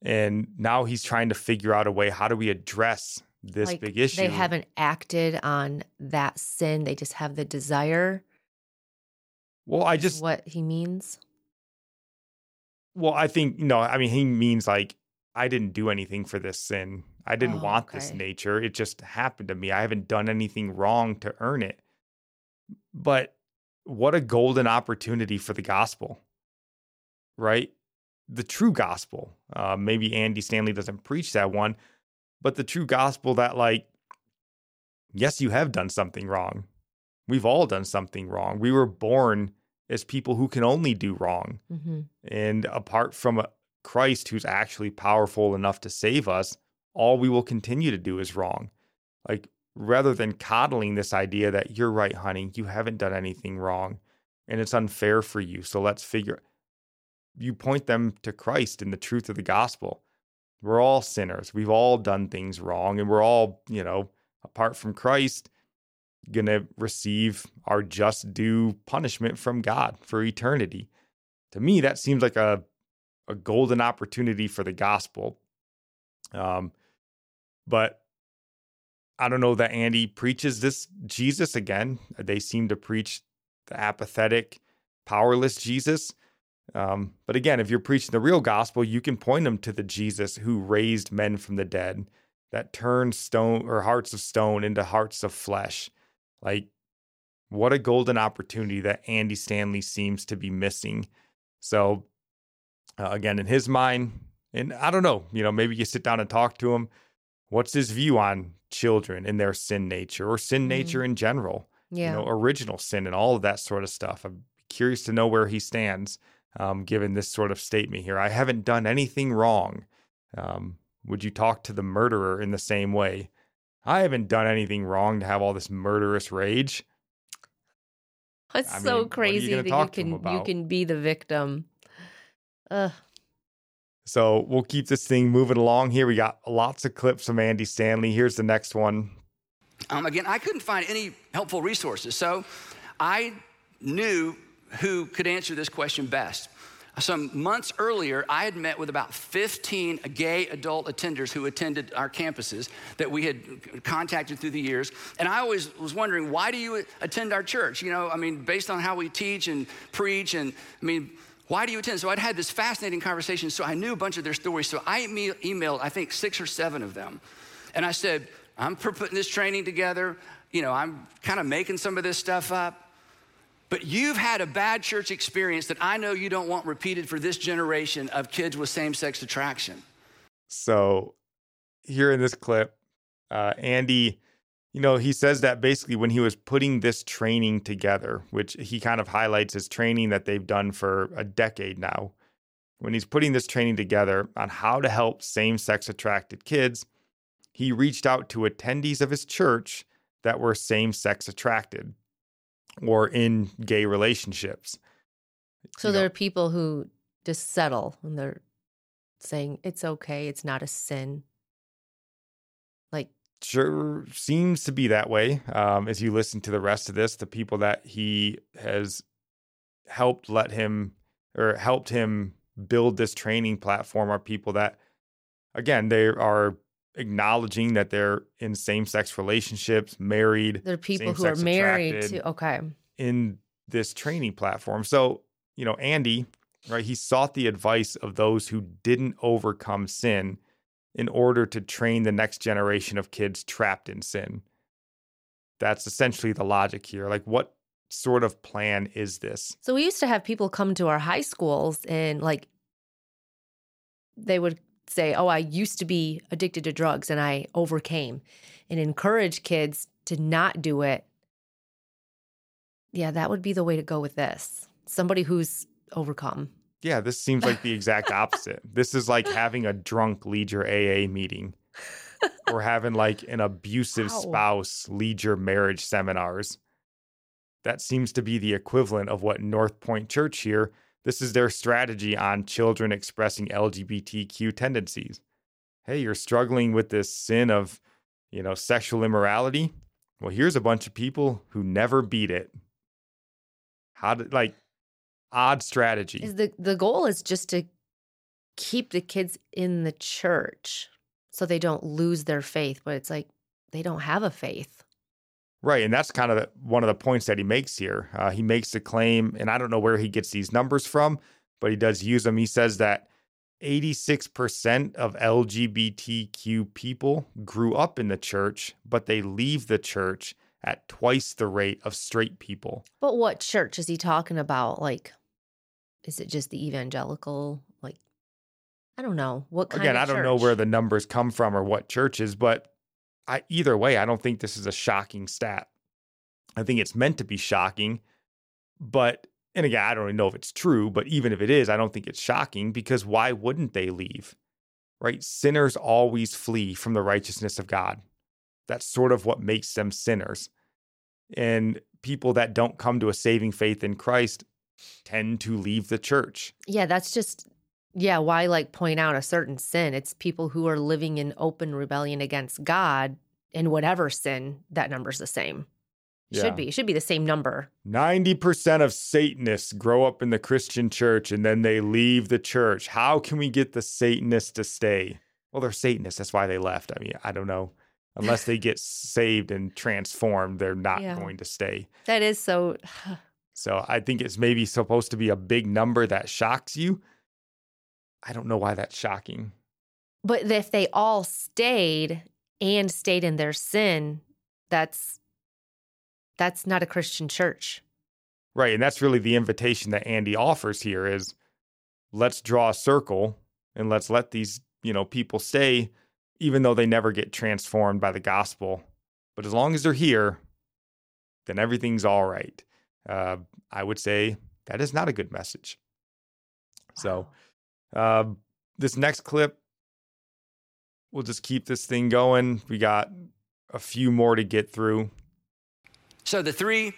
S2: And now he's trying to figure out a way how do we address this like big issue?
S1: They haven't acted on that sin, they just have the desire.
S2: Well, I just
S1: what he means.
S2: Well, I think no, I mean he means like I didn't do anything for this sin. I didn't oh, want okay. this nature. It just happened to me. I haven't done anything wrong to earn it. But what a golden opportunity for the gospel, right? The true gospel. Uh, maybe Andy Stanley doesn't preach that one, but the true gospel that, like, yes, you have done something wrong. We've all done something wrong. We were born as people who can only do wrong. Mm-hmm. And apart from a Christ who's actually powerful enough to save us, all we will continue to do is wrong. Like, rather than coddling this idea that you're right, honey, you haven't done anything wrong and it's unfair for you. So let's figure you point them to Christ and the truth of the gospel. We're all sinners. We've all done things wrong and we're all, you know, apart from Christ, going to receive our just due punishment from God for eternity. To me, that seems like a a golden opportunity for the gospel. Um, but I don't know that Andy preaches this Jesus again. They seem to preach the apathetic, powerless Jesus. Um, but again, if you're preaching the real gospel, you can point them to the Jesus who raised men from the dead, that turned stone or hearts of stone into hearts of flesh. Like, what a golden opportunity that Andy Stanley seems to be missing. So, uh, again, in his mind, and I don't know, you know, maybe you sit down and talk to him. What's his view on children and their sin nature or sin mm. nature in general. Yeah. You know, original sin and all of that sort of stuff. I'm curious to know where he stands um, given this sort of statement here. I haven't done anything wrong. Um, would you talk to the murderer in the same way? I haven't done anything wrong to have all this murderous rage.
S1: It's I so mean, crazy you that you can you can be the victim. Ugh.
S2: So we'll keep this thing moving along here. We got lots of clips from Andy Stanley. Here's the next one.
S3: Um, again, I couldn't find any helpful resources. So I knew who could answer this question best. Some months earlier, I had met with about 15 gay adult attenders who attended our campuses that we had contacted through the years. And I always was wondering, why do you attend our church? You know, I mean, based on how we teach and preach, and I mean, why do you attend? So I'd had this fascinating conversation, so I knew a bunch of their stories. So I emailed, I think, six or seven of them. And I said, I'm putting this training together. You know, I'm kind of making some of this stuff up. But you've had a bad church experience that I know you don't want repeated for this generation of kids with same sex attraction.
S2: So, here in this clip, uh, Andy you know, he says that basically when he was putting this training together, which he kind of highlights as training that they've done for a decade now, when he's putting this training together on how to help same sex attracted kids, he reached out to attendees of his church that were same sex attracted or in gay relationships.
S1: So you there know, are people who just settle and they're saying it's okay, it's not a sin. Like
S2: sure seems to be that way. Um, as you listen to the rest of this, the people that he has helped let him or helped him build this training platform are people that again they are acknowledging that they're in same-sex relationships married
S1: there are people who are married to okay.
S2: in this training platform. So you know andy right he sought the advice of those who didn't overcome sin in order to train the next generation of kids trapped in sin. That's essentially the logic here. Like what sort of plan is this?
S1: So we used to have people come to our high schools and like they would say, "Oh, I used to be addicted to drugs and I overcame." And encourage kids to not do it. Yeah, that would be the way to go with this. Somebody who's overcome.
S2: Yeah, this seems like the exact opposite. this is like having a drunk lead your AA meeting or having like an abusive spouse lead your marriage seminars. That seems to be the equivalent of what North Point Church here. This is their strategy on children expressing LGBTQ tendencies. Hey, you're struggling with this sin of, you know, sexual immorality. Well, here's a bunch of people who never beat it. How did like odd strategy?
S1: Is the the goal is just to keep the kids in the church so they don't lose their faith, but it's like they don't have a faith.
S2: Right. And that's kind of one of the points that he makes here. Uh, he makes the claim, and I don't know where he gets these numbers from, but he does use them. He says that 86% of LGBTQ people grew up in the church, but they leave the church at twice the rate of straight people.
S1: But what church is he talking about? Like, is it just the evangelical? Like, I don't know. What kind
S2: Again,
S1: I
S2: don't know where the numbers come from or what churches, but I, either way, I don't think this is a shocking stat. I think it's meant to be shocking, but and again, I don't even know if it's true, but even if it is, I don't think it's shocking because why wouldn't they leave? Right? Sinners always flee from the righteousness of God. That's sort of what makes them sinners. And people that don't come to a saving faith in Christ tend to leave the church.
S1: Yeah, that's just yeah, why like point out a certain sin? It's people who are living in open rebellion against God in whatever sin, that number's the same. Yeah. Should be. It should be the same number.
S2: 90% of Satanists grow up in the Christian church and then they leave the church. How can we get the Satanists to stay? Well, they're Satanists. That's why they left. I mean, I don't know. Unless they get saved and transformed, they're not yeah. going to stay.
S1: That is so.
S2: so I think it's maybe supposed to be a big number that shocks you I don't know why that's shocking.
S1: But if they all stayed and stayed in their sin, that's that's not a Christian church.
S2: Right, and that's really the invitation that Andy offers here is let's draw a circle and let's let these, you know, people stay even though they never get transformed by the gospel. But as long as they're here, then everything's all right. Uh, I would say that is not a good message. Wow. So uh, this next clip, we'll just keep this thing going. We got a few more to get through.
S3: So the three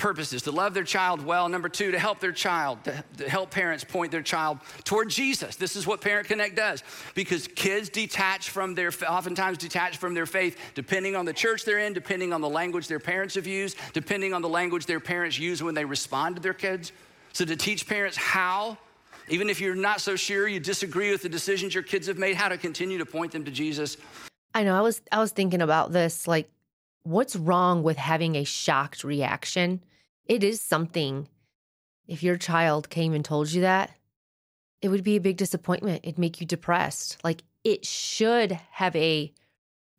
S3: purposes to love their child well number two to help their child to, to, help parents point their child toward jesus this is what parent connect does because kids detach from their oftentimes detach from their faith depending on the church they're in depending on the language their parents have used depending on the language their parents use when they respond to their kids so to teach parents how even if you're not so sure, you disagree with the decisions your kids have made, how to continue to point them to Jesus.
S1: I know. I was I was thinking about this like what's wrong with having a shocked reaction? It is something if your child came and told you that, it would be a big disappointment. It'd make you depressed. Like it should have a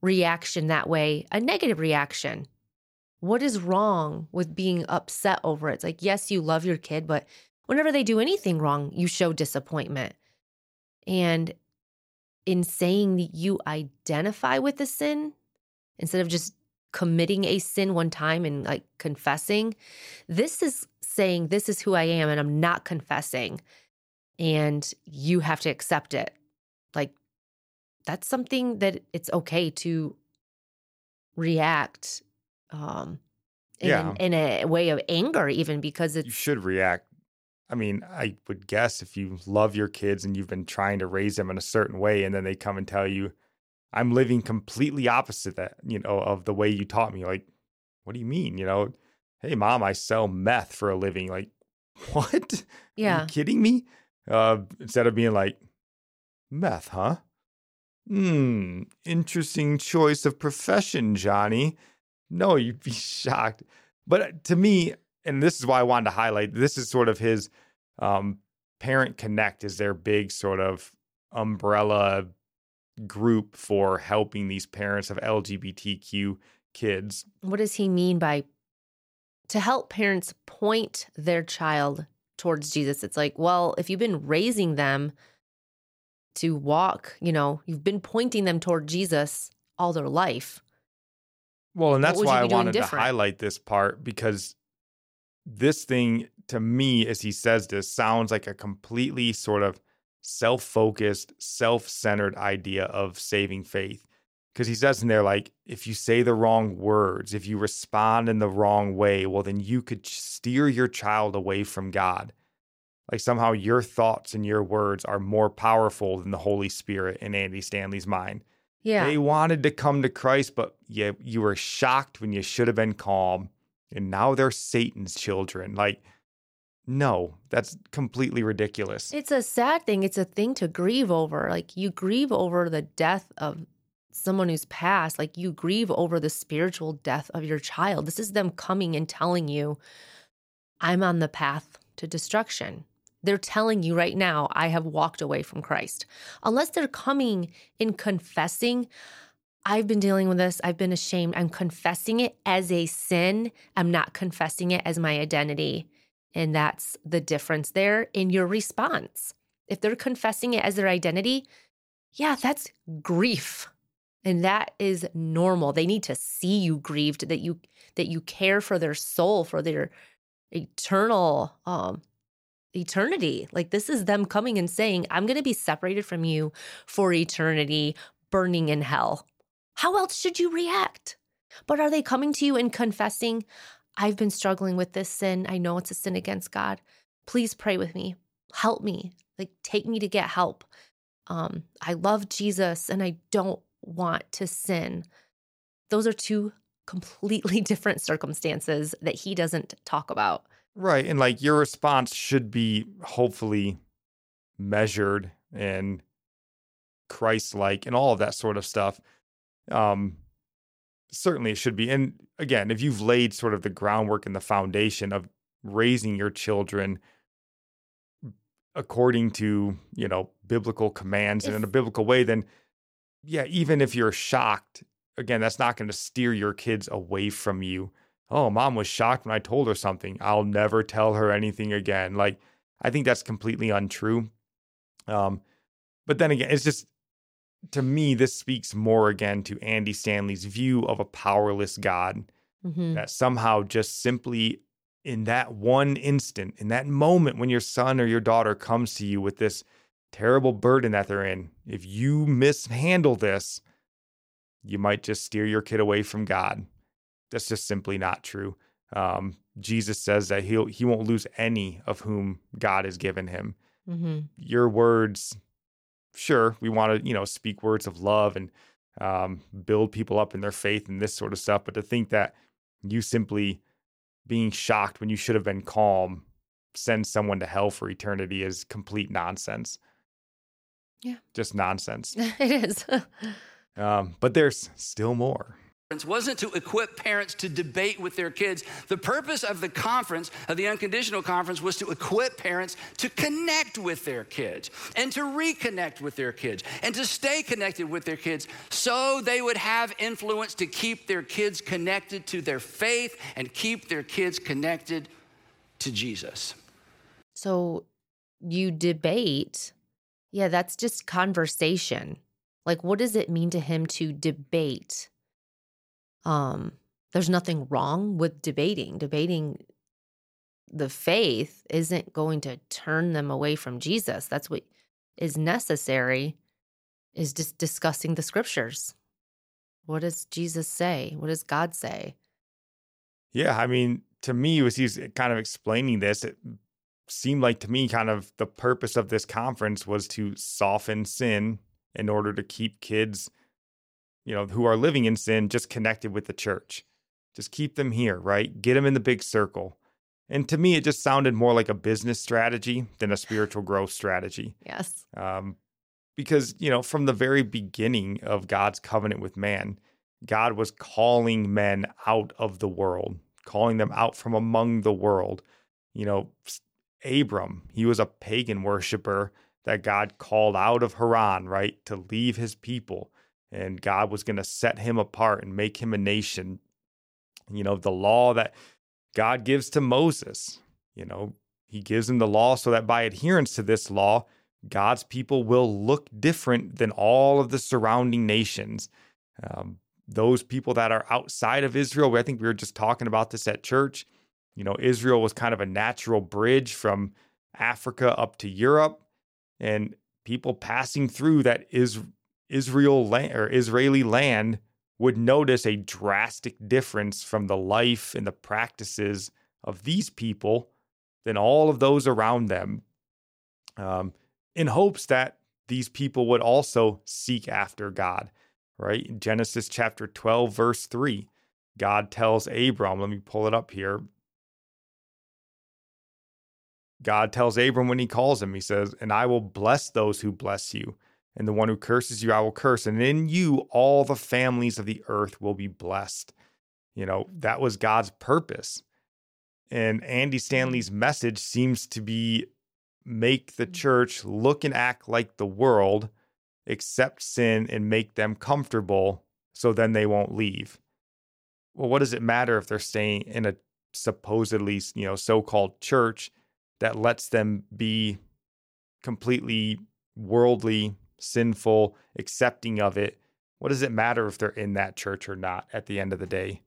S1: reaction that way, a negative reaction. What is wrong with being upset over it? It's like, yes, you love your kid, but whenever they do anything wrong, you show disappointment. And in saying that you identify with the sin, instead of just committing a sin one time and like confessing, this is saying, This is who I am, and I'm not confessing. And you have to accept it. Like, that's something that it's okay to react um in, yeah. in a way of anger even because it's
S2: you should react I mean, I would guess if you love your kids and you've been trying to raise them in a certain way, and then they come and tell you, I'm living completely opposite that, you know, of the way you taught me. Like, what do you mean? You know, hey, mom, I sell meth for a living. Like, what?
S1: Yeah.
S2: Are you kidding me? Uh, instead of being like, meth, huh? Hmm, interesting choice of profession, Johnny. No, you'd be shocked. But uh, to me, and this is why I wanted to highlight this is sort of his um, Parent Connect is their big sort of umbrella group for helping these parents of LGBTQ kids.
S1: What does he mean by to help parents point their child towards Jesus? It's like, well, if you've been raising them to walk, you know, you've been pointing them toward Jesus all their life.
S2: Well, and that's why I wanted different? to highlight this part because this thing to me, as he says this, sounds like a completely sort of self focused, self centered idea of saving faith. Because he says in there, like, if you say the wrong words, if you respond in the wrong way, well, then you could steer your child away from God. Like, somehow your thoughts and your words are more powerful than the Holy Spirit in Andy Stanley's mind.
S1: Yeah.
S2: They wanted to come to Christ, but you, you were shocked when you should have been calm and now they're Satan's children. Like, no, that's completely ridiculous.
S1: It's a sad thing. It's a thing to grieve over. Like, you grieve over the death of someone who's passed. Like, you grieve over the spiritual death of your child. This is them coming and telling you, I'm on the path to destruction. They're telling you right now, I have walked away from Christ. Unless they're coming and confessing, I've been dealing with this. I've been ashamed. I'm confessing it as a sin. I'm not confessing it as my identity. And that's the difference there in your response. If they're confessing it as their identity, yeah, that's grief. And that is normal. They need to see you grieved, that you that you care for their soul, for their eternal um eternity. Like this is them coming and saying, I'm going to be separated from you for eternity, burning in hell. How else should you react? But are they coming to you and confessing, I've been struggling with this sin. I know it's a sin against God. Please pray with me. Help me. Like, take me to get help. Um, I love Jesus and I don't want to sin. Those are two completely different circumstances that he doesn't talk about.
S2: Right. And like your response should be hopefully measured and Christ like and all of that sort of stuff. Um, certainly it should be. And again, if you've laid sort of the groundwork and the foundation of raising your children according to, you know, biblical commands if, and in a biblical way, then yeah, even if you're shocked, again, that's not going to steer your kids away from you. Oh, mom was shocked when I told her something. I'll never tell her anything again. Like, I think that's completely untrue. Um, but then again, it's just to me, this speaks more again to Andy Stanley's view of a powerless God mm-hmm. that somehow just simply in that one instant, in that moment when your son or your daughter comes to you with this terrible burden that they're in, if you mishandle this, you might just steer your kid away from God. That's just simply not true. Um, Jesus says that he'll he won't lose any of whom God has given him. Mm-hmm. Your words sure we want to you know speak words of love and um, build people up in their faith and this sort of stuff but to think that you simply being shocked when you should have been calm send someone to hell for eternity is complete nonsense.
S1: Yeah.
S2: Just nonsense.
S1: It is.
S2: Um, but there's still more
S3: wasn't to equip parents to debate with their kids. The purpose of the conference, of the unconditional conference, was to equip parents to connect with their kids and to reconnect with their kids and to stay connected with their kids so they would have influence to keep their kids connected to their faith and keep their kids connected to Jesus.
S1: So you debate. Yeah, that's just conversation. Like, what does it mean to him to debate? Um, there's nothing wrong with debating. Debating the faith isn't going to turn them away from Jesus. That's what is necessary is just discussing the scriptures. What does Jesus say? What does God say?
S2: Yeah, I mean, to me, as he's kind of explaining this, it seemed like to me kind of the purpose of this conference was to soften sin in order to keep kids, you know, who are living in sin just connected with the church. Just keep them here, right? Get them in the big circle. And to me, it just sounded more like a business strategy than a spiritual growth strategy.
S1: Yes.
S2: Um, because, you know, from the very beginning of God's covenant with man, God was calling men out of the world, calling them out from among the world. You know, Abram, he was a pagan worshiper that God called out of Haran, right, to leave his people. And God was going to set him apart and make him a nation. You know, the law that God gives to Moses, you know, he gives him the law so that by adherence to this law, God's people will look different than all of the surrounding nations. Um, those people that are outside of Israel, I think we were just talking about this at church. You know, Israel was kind of a natural bridge from Africa up to Europe, and people passing through that is Israel land or Israeli land would notice a drastic difference from the life and the practices of these people than all of those around them. Um, in hopes that these people would also seek after God right? In Genesis chapter 12, verse 3, God tells Abram, let me pull it up here. God tells Abram when he calls him, he says, And I will bless those who bless you, and the one who curses you, I will curse. And in you, all the families of the earth will be blessed. You know, that was God's purpose. And Andy Stanley's message seems to be make the mm. church look and act like the world accept sin and make them comfortable so then they won't leave. Well, what does it matter if they're staying in a supposedly, you know, so-called church that lets them be completely worldly, sinful, accepting of it? What does it matter if they're in that church or not at the end of the day?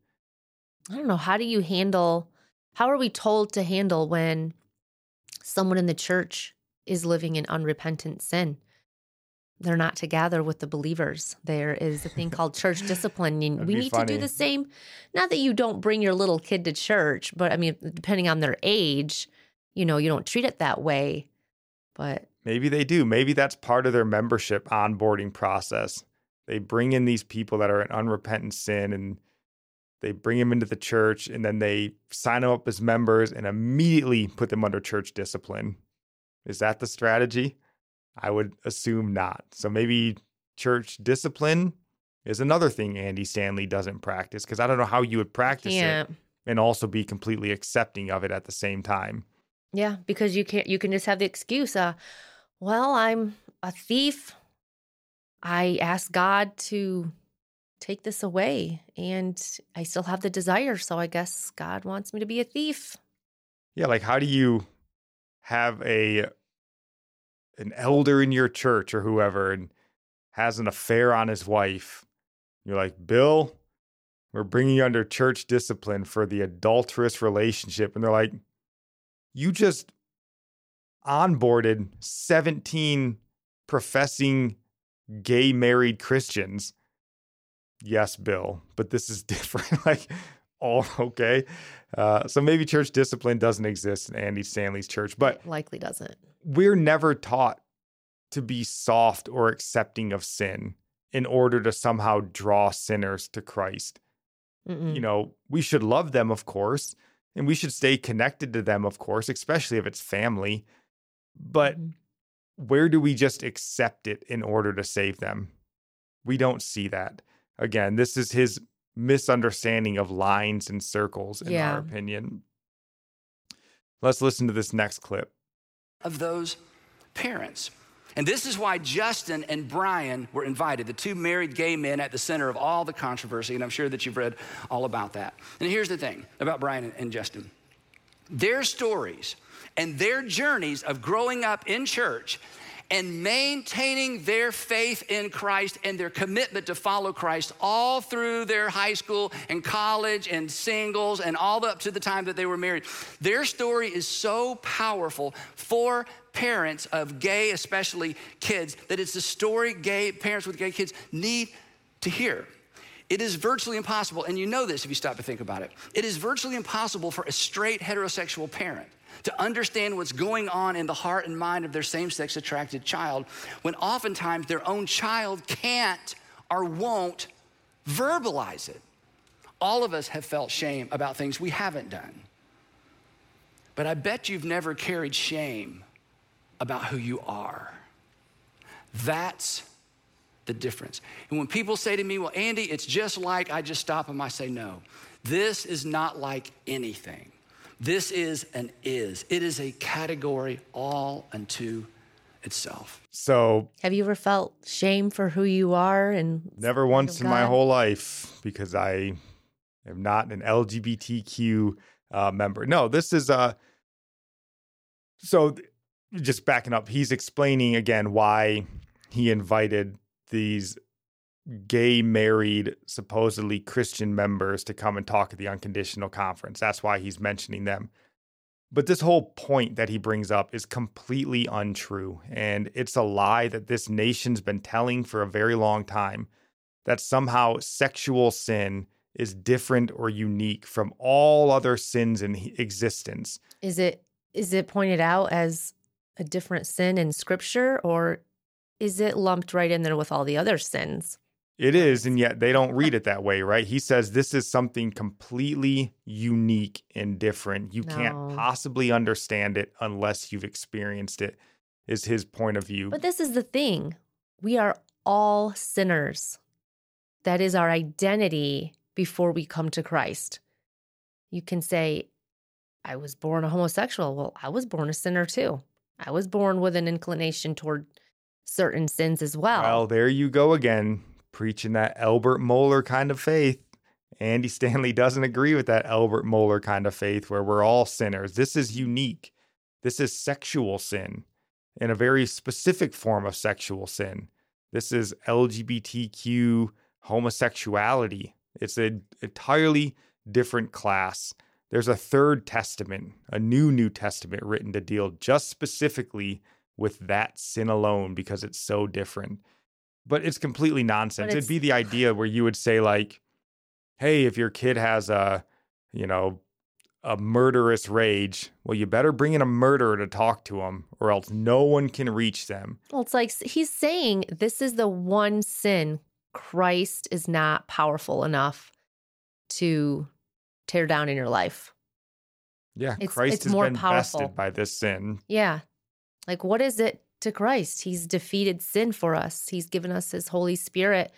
S1: I don't know. How do you handle how are we told to handle when someone in the church is living in unrepentant sin? they're not together with the believers. There is a thing called church discipline. we need funny. to do the same. Not that you don't bring your little kid to church, but I mean, depending on their age, you know, you don't treat it that way. But
S2: maybe they do. Maybe that's part of their membership onboarding process. They bring in these people that are in unrepentant sin and they bring them into the church and then they sign them up as members and immediately put them under church discipline. Is that the strategy? I would assume not. So maybe church discipline is another thing Andy Stanley doesn't practice because I don't know how you would practice it and also be completely accepting of it at the same time.
S1: Yeah, because you can't you can just have the excuse uh well, I'm a thief. I asked God to take this away and I still have the desire, so I guess God wants me to be a thief.
S2: Yeah, like how do you have a an elder in your church or whoever and has an affair on his wife. You're like, Bill, we're bringing you under church discipline for the adulterous relationship. And they're like, you just onboarded 17 professing gay married Christians. Yes, Bill, but this is different. like, all okay. Uh, so maybe church discipline doesn't exist in Andy Stanley's church, but
S1: it likely doesn't.
S2: We're never taught to be soft or accepting of sin in order to somehow draw sinners to Christ. Mm-mm. You know, we should love them, of course, and we should stay connected to them, of course, especially if it's family. But mm-hmm. where do we just accept it in order to save them? We don't see that. Again, this is his misunderstanding of lines and circles, in yeah. our opinion. Let's listen to this next clip.
S3: Of those parents. And this is why Justin and Brian were invited, the two married gay men at the center of all the controversy. And I'm sure that you've read all about that. And here's the thing about Brian and Justin their stories and their journeys of growing up in church and maintaining their faith in Christ and their commitment to follow Christ all through their high school and college and singles and all up to the time that they were married. Their story is so powerful for parents of gay, especially kids, that it's a story gay parents with gay kids need to hear. It is virtually impossible, and you know this if you stop to think about it. It is virtually impossible for a straight heterosexual parent to understand what's going on in the heart and mind of their same sex attracted child when oftentimes their own child can't or won't verbalize it. All of us have felt shame about things we haven't done. But I bet you've never carried shame about who you are. That's the difference. And when people say to me, Well, Andy, it's just like, I just stop them, I say, No, this is not like anything. This is an is. It is a category all unto itself.
S2: So,
S1: have you ever felt shame for who you are? And
S2: never once in my whole life because I am not an LGBTQ uh, member. No, this is a. Uh, so, just backing up, he's explaining again why he invited these gay married supposedly christian members to come and talk at the unconditional conference. That's why he's mentioning them. But this whole point that he brings up is completely untrue and it's a lie that this nation's been telling for a very long time that somehow sexual sin is different or unique from all other sins in existence.
S1: Is it is it pointed out as a different sin in scripture or is it lumped right in there with all the other sins?
S2: It is, and yet they don't read it that way, right? He says this is something completely unique and different. You no. can't possibly understand it unless you've experienced it, is his point of view.
S1: But this is the thing we are all sinners. That is our identity before we come to Christ. You can say, I was born a homosexual. Well, I was born a sinner too. I was born with an inclination toward certain sins as well.
S2: Well, there you go again, preaching that Albert Mohler kind of faith. Andy Stanley doesn't agree with that Albert Mohler kind of faith where we're all sinners. This is unique. This is sexual sin in a very specific form of sexual sin. This is LGBTQ homosexuality. It's an entirely different class. There's a third testament, a new New Testament written to deal just specifically with that sin alone because it's so different. But it's completely nonsense. It's, It'd be the idea where you would say, like, hey, if your kid has a, you know, a murderous rage, well, you better bring in a murderer to talk to him, or else no one can reach them.
S1: Well, it's like he's saying this is the one sin Christ is not powerful enough to tear down in your life.
S2: Yeah, it's, Christ it's has more been powerful. by this sin.
S1: Yeah, like, what is it to Christ? He's defeated sin for us, He's given us His Holy Spirit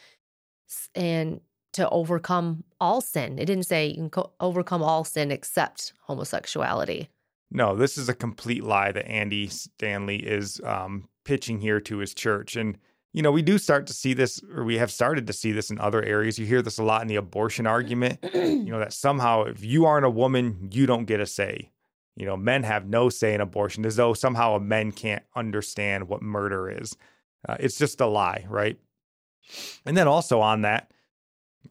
S1: and to overcome all sin. It didn't say you can overcome all sin except homosexuality.
S2: No, this is a complete lie that Andy Stanley is um, pitching here to his church. And, you know, we do start to see this, or we have started to see this in other areas. You hear this a lot in the abortion argument, you know, that somehow if you aren't a woman, you don't get a say you know, men have no say in abortion, as though somehow a men can't understand what murder is. Uh, it's just a lie, right? And then also on that,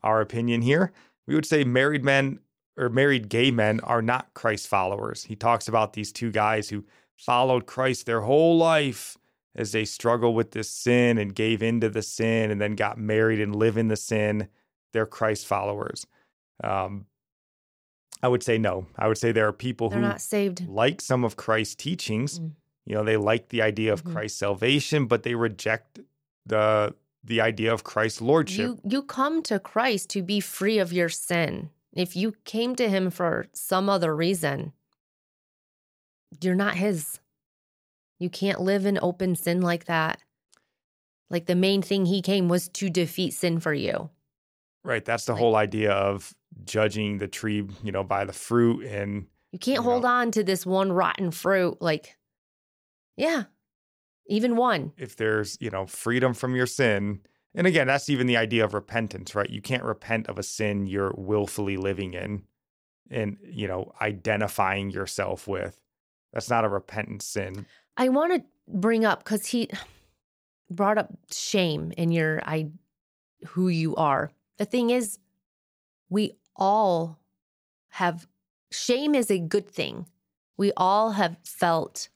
S2: our opinion here, we would say married men or married gay men are not Christ followers. He talks about these two guys who followed Christ their whole life as they struggle with this sin and gave into the sin and then got married and live in the sin. They're Christ followers. Um, I would say no. I would say there are people
S1: They're
S2: who
S1: not saved.
S2: like some of Christ's teachings. Mm. You know, they like the idea of mm-hmm. Christ's salvation, but they reject the the idea of Christ's lordship.
S1: You you come to Christ to be free of your sin. If you came to him for some other reason, you're not his. You can't live in open sin like that. Like the main thing he came was to defeat sin for you.
S2: Right. That's the like, whole idea of judging the tree, you know, by the fruit and
S1: you can't you hold know, on to this one rotten fruit like yeah. Even one.
S2: If there's, you know, freedom from your sin, and again, that's even the idea of repentance, right? You can't repent of a sin you're willfully living in and, you know, identifying yourself with. That's not a repentant sin.
S1: I want to bring up cuz he brought up shame in your I who you are. The thing is we all have shame is a good thing. We all have felt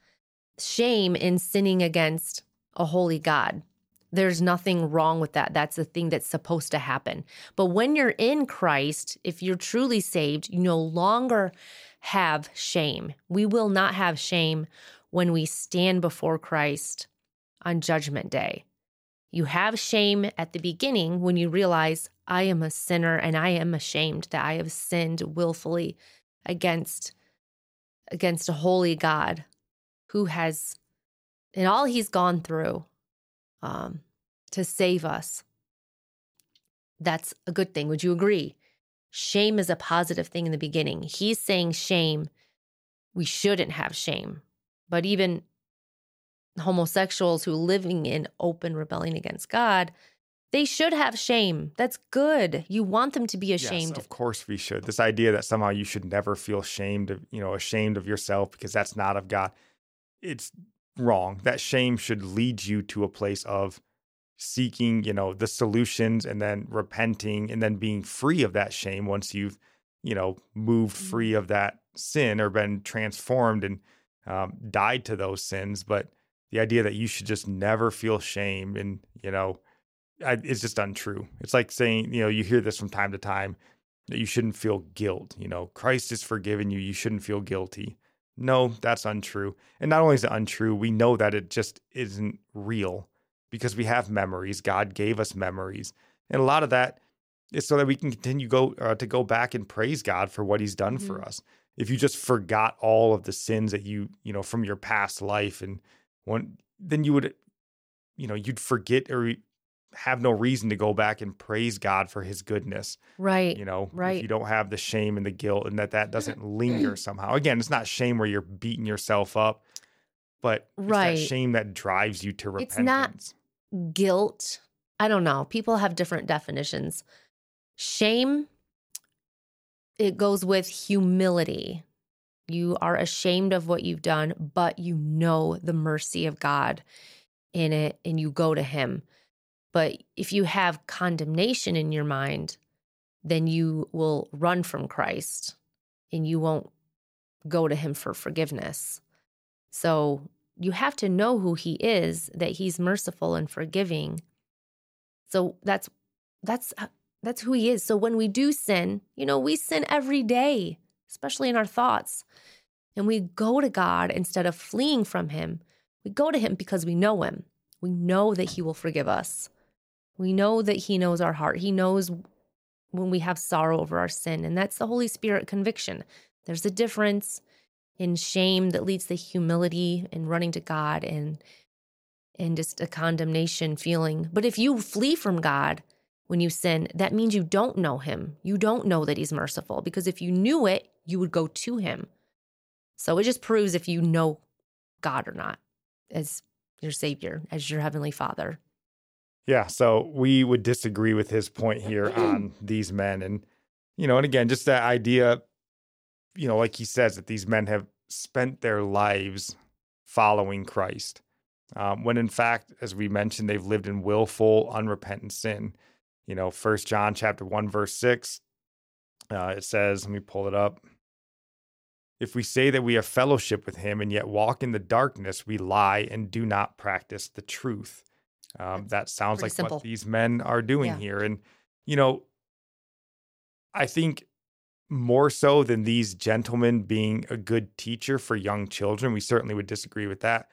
S1: shame in sinning against a holy God. There's nothing wrong with that. That's the thing that's supposed to happen. But when you're in Christ, if you're truly saved, you no longer have shame. We will not have shame when we stand before Christ on Judgment Day. You have shame at the beginning when you realize, I am a sinner and I am ashamed that I have sinned willfully against against a holy God who has in all he's gone through um, to save us. That's a good thing. Would you agree? Shame is a positive thing in the beginning. He's saying shame. We shouldn't have shame. But even homosexuals who living in open rebellion against God, they should have shame. That's good. You want them to be ashamed.
S2: Yes, of course we should. This idea that somehow you should never feel ashamed of, you know, ashamed of yourself because that's not of God. It's wrong. That shame should lead you to a place of seeking, you know, the solutions and then repenting and then being free of that shame once you've, you know, moved mm-hmm. free of that sin or been transformed and um, died to those sins. But the idea that you should just never feel shame and you know I, it's just untrue. It's like saying you know you hear this from time to time that you shouldn't feel guilt you know christ has forgiven you you shouldn't feel guilty. No that's untrue. And not only is it untrue we know that it just isn't real because we have memories. God gave us memories. And a lot of that is so that we can continue go uh, to go back and praise god for what he's done mm-hmm. for us. If you just forgot all of the sins that you you know from your past life and one then you would you know you'd forget or have no reason to go back and praise God for his goodness.
S1: Right.
S2: You know,
S1: right.
S2: If you don't have the shame and the guilt and that that doesn't linger somehow. Again, it's not shame where you're beating yourself up, but right. that shame that drives you to repentance.
S1: It's not guilt. I don't know. People have different definitions. Shame it goes with humility. You are ashamed of what you've done, but you know the mercy of God in it and you go to Him. But if you have condemnation in your mind, then you will run from Christ and you won't go to Him for forgiveness. So you have to know who He is, that He's merciful and forgiving. So that's that's uh, that's who He is. So when we do sin, you know, we sin every day especially in our thoughts. And we go to God instead of fleeing from Him. We go to Him because we know Him. We know that He will forgive us. We know that He knows our heart. He knows when we have sorrow over our sin. And that's the Holy Spirit conviction. There's a difference in shame that leads to humility and running to God and and just a condemnation feeling. But if you flee from God, when you sin, that means you don't know him. You don't know that he's merciful because if you knew it, you would go to him. So it just proves if you know God or not as your savior, as your heavenly father.
S2: Yeah. So we would disagree with his point here on these men. And, you know, and again, just that idea, you know, like he says, that these men have spent their lives following Christ. Um, when in fact, as we mentioned, they've lived in willful, unrepentant sin you know, First John chapter 1 verse 6 uh, it says, let me pull it up. If we say that we have fellowship with him and yet walk in the darkness, we lie and do not practice the truth. Um, that sounds like simple. what these men are doing yeah. here. And, you know, I think more so than these gentlemen being a good teacher for young children, we certainly would disagree with that.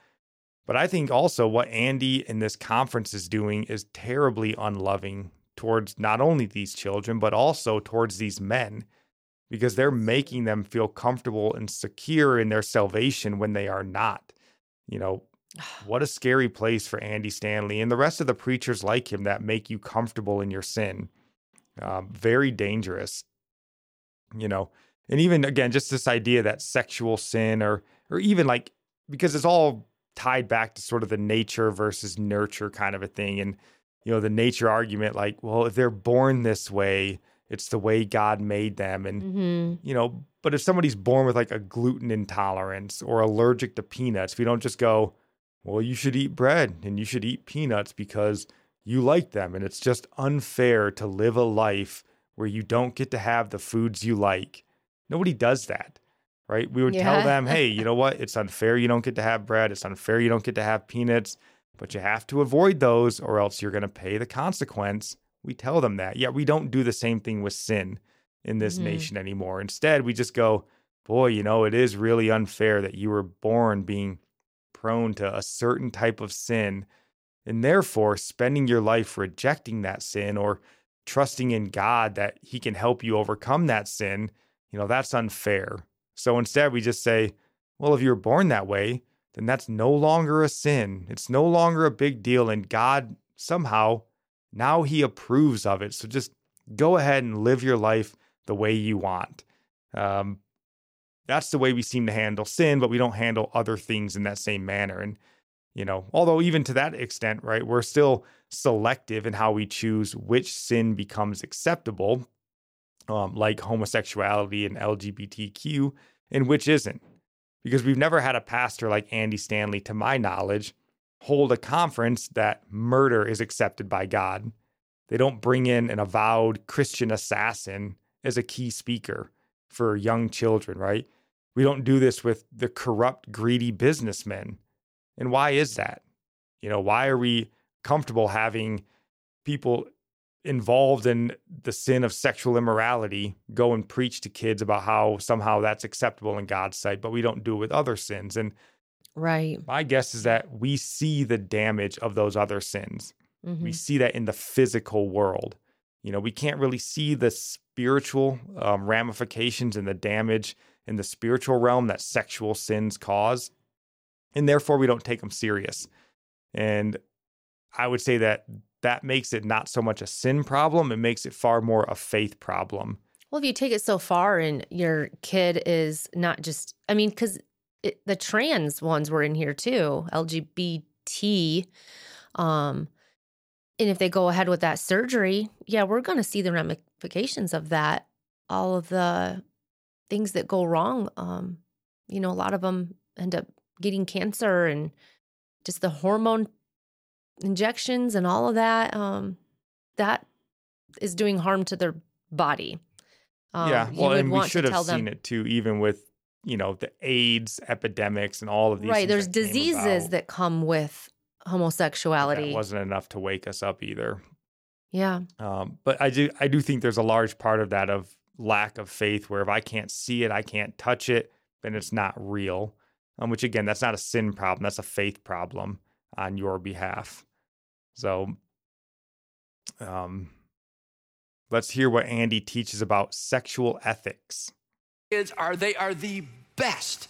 S2: But I think also what Andy in this conference is doing is terribly unloving towards not only these children, but also towards these men, because they're making them feel comfortable and secure in their salvation when they are not. You know, what a scary place for Andy Stanley and the rest of the preachers like him that make you comfortable in your sin. Um, very dangerous, you know. And even again, just this idea that sexual sin, or or even like because it's all tied back to sort of the nature versus nurture kind of a thing, and you know the nature argument like well if they're born this way it's the way god made them and mm-hmm. you know but if somebody's born with like a gluten intolerance or allergic to peanuts we don't just go well you should eat bread and you should eat peanuts because you like them and it's just unfair to live a life where you don't get to have the foods you like nobody does that right we would yeah. tell them hey you know what it's unfair you don't get to have bread it's unfair you don't get to have peanuts but you have to avoid those or else you're going to pay the consequence. We tell them that. Yet we don't do the same thing with sin in this mm-hmm. nation anymore. Instead, we just go, boy, you know, it is really unfair that you were born being prone to a certain type of sin. And therefore, spending your life rejecting that sin or trusting in God that He can help you overcome that sin, you know, that's unfair. So instead, we just say, well, if you were born that way, then that's no longer a sin. It's no longer a big deal. And God somehow, now He approves of it. So just go ahead and live your life the way you want. Um, that's the way we seem to handle sin, but we don't handle other things in that same manner. And, you know, although even to that extent, right, we're still selective in how we choose which sin becomes acceptable, um, like homosexuality and LGBTQ, and which isn't because we've never had a pastor like Andy Stanley, to my knowledge, hold a conference that murder is accepted by God. They don't bring in an avowed Christian assassin as a key speaker for young children, right? We don't do this with the corrupt, greedy businessmen. And why is that? You know, why are we comfortable having people involved in the sin of sexual immorality go and preach to kids about how somehow that's acceptable in God's sight, but we don't do it with other sins. And
S1: right.
S2: My guess is that we see the damage of those other sins. Mm-hmm. We see that in the physical world. You know, we can't really see the spiritual um, ramifications and the damage in the spiritual realm that sexual sins cause. And therefore, we don't take them serious. And I would say that that makes it not so much a sin problem, it makes it far more a faith problem.
S1: Well, if you take it so far and your kid is not just, I mean, because the trans ones were in here too, LGBT. Um, and if they go ahead with that surgery, yeah, we're going to see the ramifications of that. All of the things that go wrong. Um, you know, a lot of them end up getting cancer and just the hormone injections and all of that, um, that is doing harm to their body.
S2: Um, yeah, well, and we should have seen them, it too, even with you know the AIDS epidemics and all of these.
S1: Right, there's diseases that come with homosexuality.
S2: That wasn't enough to wake us up either.
S1: Yeah.
S2: Um, but I do, I do think there's a large part of that of lack of faith, where if I can't see it, I can't touch it, then it's not real. Um, which again, that's not a sin problem; that's a faith problem on your behalf. So, um, let's hear what Andy teaches about sexual ethics.
S3: Kids are they are the best.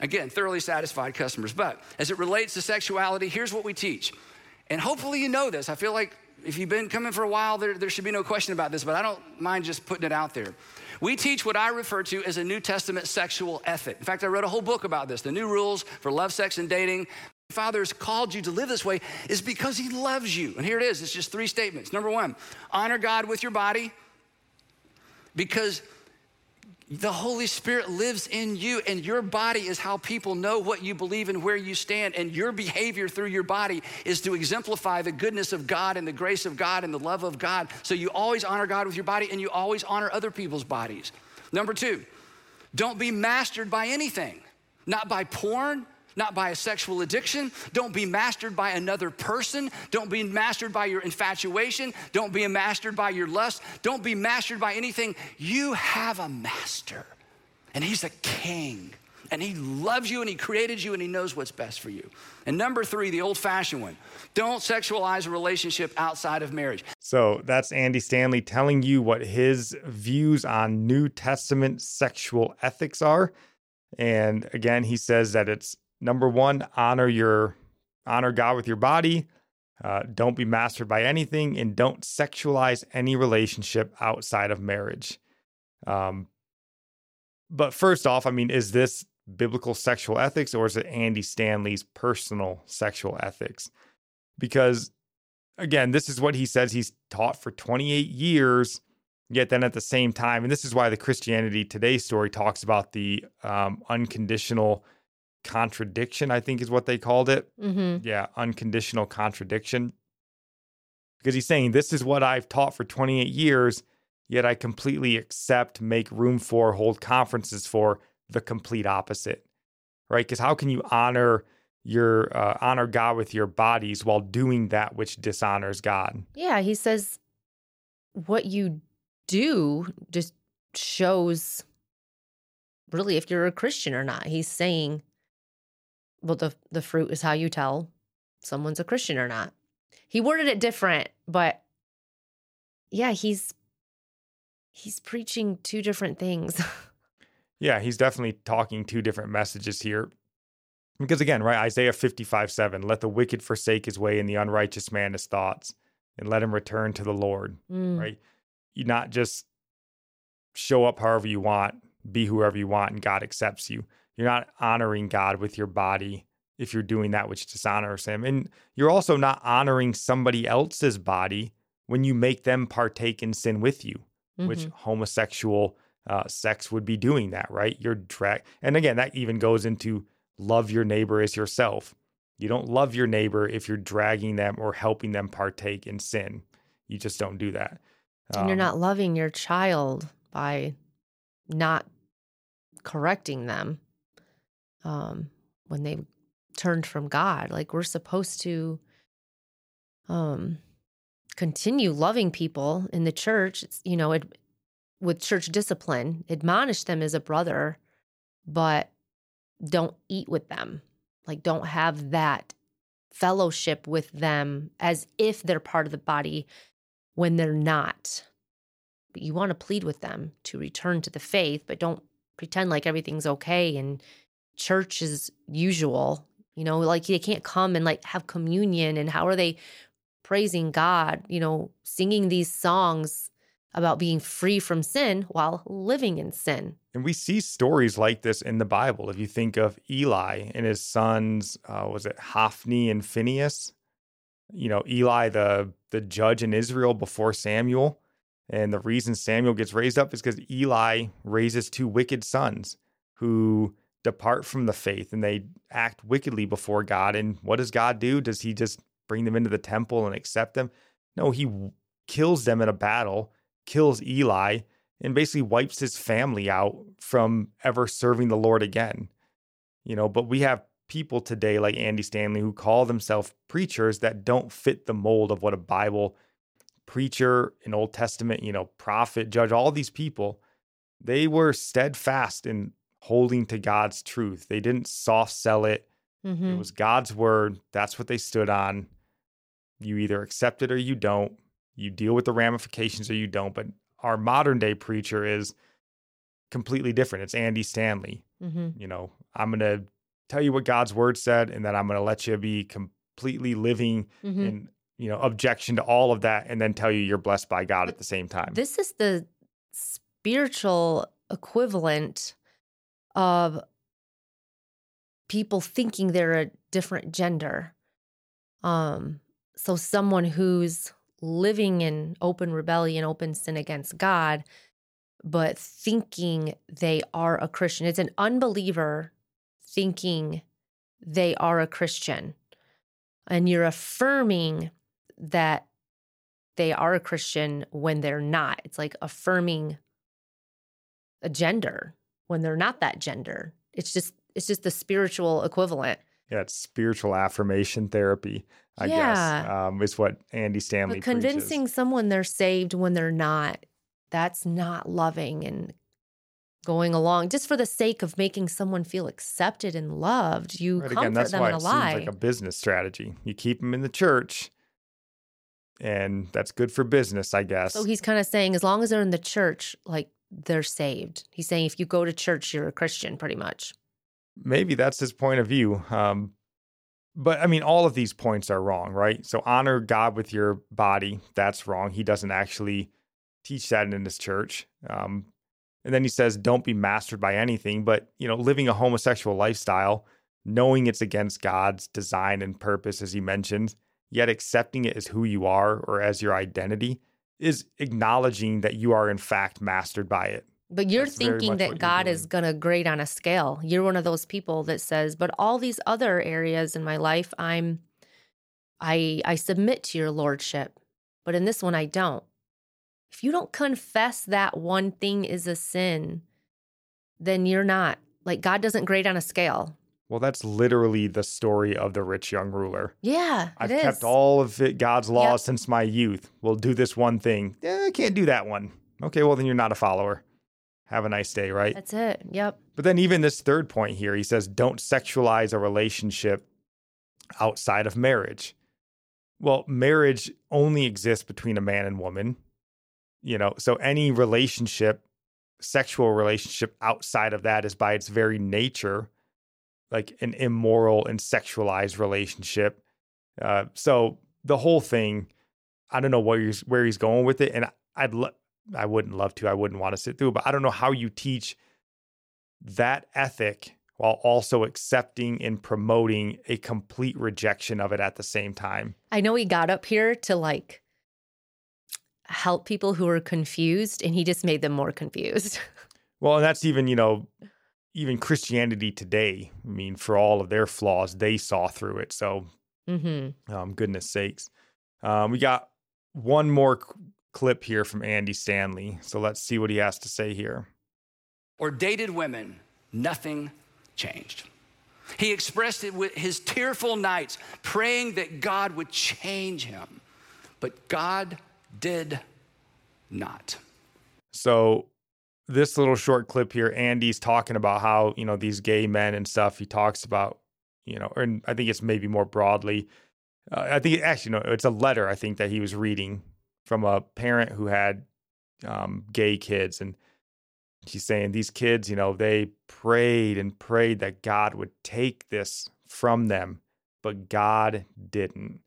S3: Again, thoroughly satisfied customers. But as it relates to sexuality, here's what we teach. And hopefully you know this. I feel like if you've been coming for a while, there, there should be no question about this, but I don't mind just putting it out there. We teach what I refer to as a New Testament sexual ethic. In fact, I wrote a whole book about this, the new rules for love, sex, and dating. Father has called you to live this way is because he loves you. And here it is it's just three statements. Number one, honor God with your body because the Holy Spirit lives in you, and your body is how people know what you believe and where you stand. And your behavior through your body is to exemplify the goodness of God and the grace of God and the love of God. So you always honor God with your body, and you always honor other people's bodies. Number two, don't be mastered by anything, not by porn, not by a sexual addiction. Don't be mastered by another person. Don't be mastered by your infatuation. Don't be mastered by your lust. Don't be mastered by anything. You have a master, and he's a king. And he loves you and he created you and he knows what's best for you. And number three, the old fashioned one don't sexualize a relationship outside of marriage.
S2: So that's Andy Stanley telling you what his views on New Testament sexual ethics are. And again, he says that it's Number one, honor your honor God with your body. Uh, don't be mastered by anything, and don't sexualize any relationship outside of marriage. Um, but first off, I mean, is this biblical sexual ethics or is it Andy Stanley's personal sexual ethics? Because again, this is what he says he's taught for 28 years. Yet then at the same time, and this is why the Christianity Today story talks about the um, unconditional contradiction, I think is what they called it. Mm-hmm. Yeah, unconditional contradiction. Because he's saying, This is what I've taught for 28 years, yet I completely accept, make room for, hold conferences for the complete opposite. Right? Because how can you honor your uh, honor God with your bodies while doing that which dishonors God.
S1: Yeah, he says what you do just shows really if you're a Christian or not. He's saying, well, the the fruit is how you tell someone's a Christian or not. He worded it different, but yeah, he's he's preaching two different things.
S2: yeah, he's definitely talking two different messages here. Because again, right, Isaiah 55 7, let the wicked forsake his way and the unrighteous man his thoughts, and let him return to the Lord, mm. right? You not just show up however you want, be whoever you want, and God accepts you. You're not honoring God with your body if you're doing that which dishonors him. And you're also not honoring somebody else's body when you make them partake in sin with you, mm-hmm. which homosexual uh, sex would be doing that, right? You're drag, and again, that even goes into love your neighbor as yourself. You don't love your neighbor if you're dragging them or helping them partake in sin. You just don't do that.
S1: And um, you're not loving your child by not correcting them um, when they turned from God. Like we're supposed to um, continue loving people in the church. You know, it, with church discipline, admonish them as a brother, but don't eat with them. Like don't have that fellowship with them as if they're part of the body when they're not. But you want to plead with them to return to the faith, but don't pretend like everything's okay and church as usual. You know, like they can't come and like have communion and how are they praising God, you know, singing these songs about being free from sin while living in sin.
S2: And we see stories like this in the Bible. If you think of Eli and his sons, uh, was it Hophni and Phineas? You know, Eli, the the judge in Israel before Samuel, and the reason Samuel gets raised up is because Eli raises two wicked sons who depart from the faith and they act wickedly before God. And what does God do? Does he just bring them into the temple and accept them? No, he kills them in a battle, kills Eli, and basically wipes his family out from ever serving the Lord again. You know, but we have people today like Andy Stanley who call themselves preachers that don't fit the mold of what a Bible preacher, an Old Testament, you know, prophet, judge, all these people, they were steadfast in holding to God's truth. They didn't soft sell it. Mm-hmm. It was God's word. That's what they stood on. You either accept it or you don't. You deal with the ramifications or you don't. But our modern day preacher is completely different. It's Andy Stanley. Mm-hmm. You know, I'm going to tell you what God's word said, and then I'm going to let you be completely living mm-hmm. in, you know, objection to all of that, and then tell you you're blessed by God but at the same time.
S1: This is the spiritual equivalent of people thinking they're a different gender. Um, so someone who's living in open rebellion, open sin against God, but thinking they are a Christian. It's an unbeliever thinking they are a Christian. And you're affirming that they are a Christian when they're not. It's like affirming a gender when they're not that gender. It's just it's just the spiritual equivalent.
S2: Yeah, it's spiritual affirmation therapy, I yeah. guess, um, is what Andy Stanley
S1: but convincing
S2: preaches.
S1: someone they're saved when they're not, that's not loving and going along just for the sake of making someone feel accepted and loved. You right, comfort again, that's them
S2: why
S1: in a
S2: it
S1: lie.
S2: Seems like a business strategy. You keep them in the church, and that's good for business, I guess.
S1: So he's kind of saying, as long as they're in the church, like they're saved. He's saying if you go to church, you're a Christian, pretty much.
S2: Maybe that's his point of view. Um, but I mean, all of these points are wrong, right? So honor God with your body. That's wrong. He doesn't actually teach that in his church. Um, and then he says, don't be mastered by anything, but you know, living a homosexual lifestyle, knowing it's against God's design and purpose, as he mentioned, yet accepting it as who you are or as your identity is acknowledging that you are in fact mastered by it.
S1: But you're That's thinking that God is going to grade on a scale. You're one of those people that says, "But all these other areas in my life, I'm I I submit to your lordship, but in this one I don't." If you don't confess that one thing is a sin, then you're not. Like God doesn't grade on a scale.
S2: Well, that's literally the story of the rich young ruler.
S1: Yeah.
S2: I've kept all of it, God's laws yep. since my youth. We'll do this one thing. Eh, I can't do that one. Okay, well, then you're not a follower. Have a nice day, right?
S1: That's it. Yep.
S2: But then, even this third point here, he says, don't sexualize a relationship outside of marriage. Well, marriage only exists between a man and woman. You know, so any relationship, sexual relationship outside of that is by its very nature like an immoral and sexualized relationship. Uh, so the whole thing, I don't know where he's where he's going with it, and I'd lo- I wouldn't love to, I wouldn't want to sit through, but I don't know how you teach that ethic while also accepting and promoting a complete rejection of it at the same time.
S1: I know he got up here to like help people who are confused, and he just made them more confused.
S2: Well, and that's even, you know, even Christianity today, I mean, for all of their flaws, they saw through it. So, mm-hmm. um, goodness sakes. Um, we got one more c- clip here from Andy Stanley. So let's see what he has to say here.
S3: Or dated women, nothing changed. He expressed it with his tearful nights, praying that God would change him. But God did not.
S2: So this little short clip here, Andy's talking about how, you know, these gay men and stuff, he talks about, you know, and I think it's maybe more broadly. Uh, I think actually, no, it's a letter I think that he was reading from a parent who had um, gay kids. And she's saying these kids, you know, they prayed and prayed that God would take this from them, but God didn't.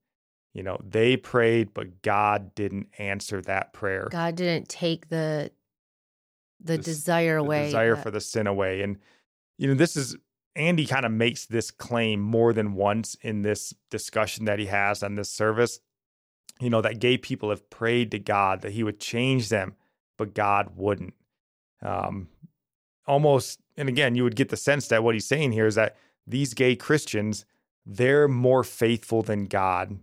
S2: You know, they prayed, but God didn't answer that prayer.
S1: God didn't take the the, the desire away.
S2: The desire for the sin away. And, you know, this is Andy kind of makes this claim more than once in this discussion that he has on this service. You know, that gay people have prayed to God that he would change them, but God wouldn't. Um, almost, and again, you would get the sense that what he's saying here is that these gay Christians, they're more faithful than God.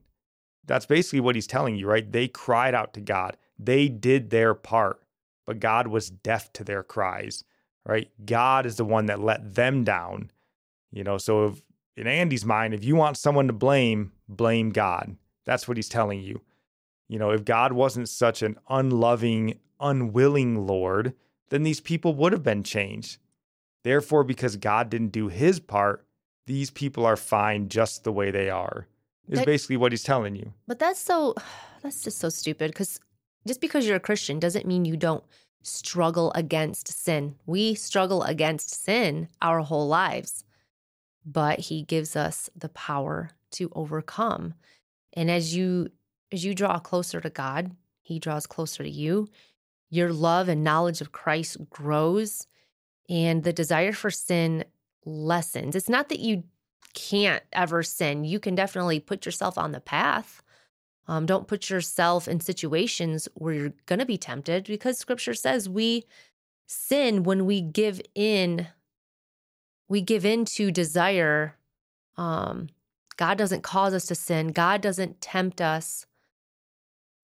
S2: That's basically what he's telling you, right? They cried out to God, they did their part but God was deaf to their cries, right? God is the one that let them down. You know, so if, in Andy's mind, if you want someone to blame, blame God. That's what he's telling you. You know, if God wasn't such an unloving, unwilling Lord, then these people would have been changed. Therefore, because God didn't do his part, these people are fine just the way they are. Is that, basically what he's telling you.
S1: But that's so that's just so stupid because just because you're a Christian doesn't mean you don't struggle against sin. We struggle against sin our whole lives, but he gives us the power to overcome. And as you as you draw closer to God, he draws closer to you. Your love and knowledge of Christ grows and the desire for sin lessens. It's not that you can't ever sin. You can definitely put yourself on the path um, don't put yourself in situations where you're going to be tempted because scripture says we sin when we give in we give in to desire. Um god doesn't cause us to sin. God doesn't tempt us.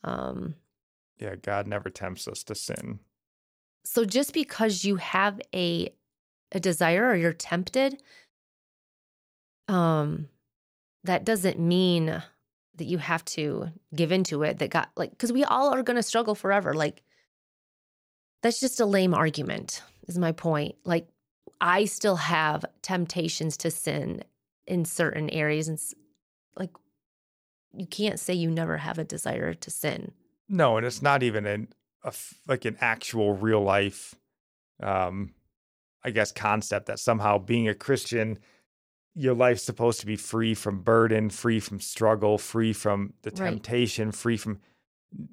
S2: Um yeah god never tempts us to sin.
S1: So just because you have a a desire or you're tempted um that doesn't mean that you have to give into it that got like because we all are going to struggle forever like that's just a lame argument is my point. Like i still have temptations to sin in certain areas and like you can't say you never have a desire to sin.
S2: No and it's not even an a, like an actual real life um i guess concept that somehow being a christian your life's supposed to be free from burden, free from struggle, free from the temptation, right. free from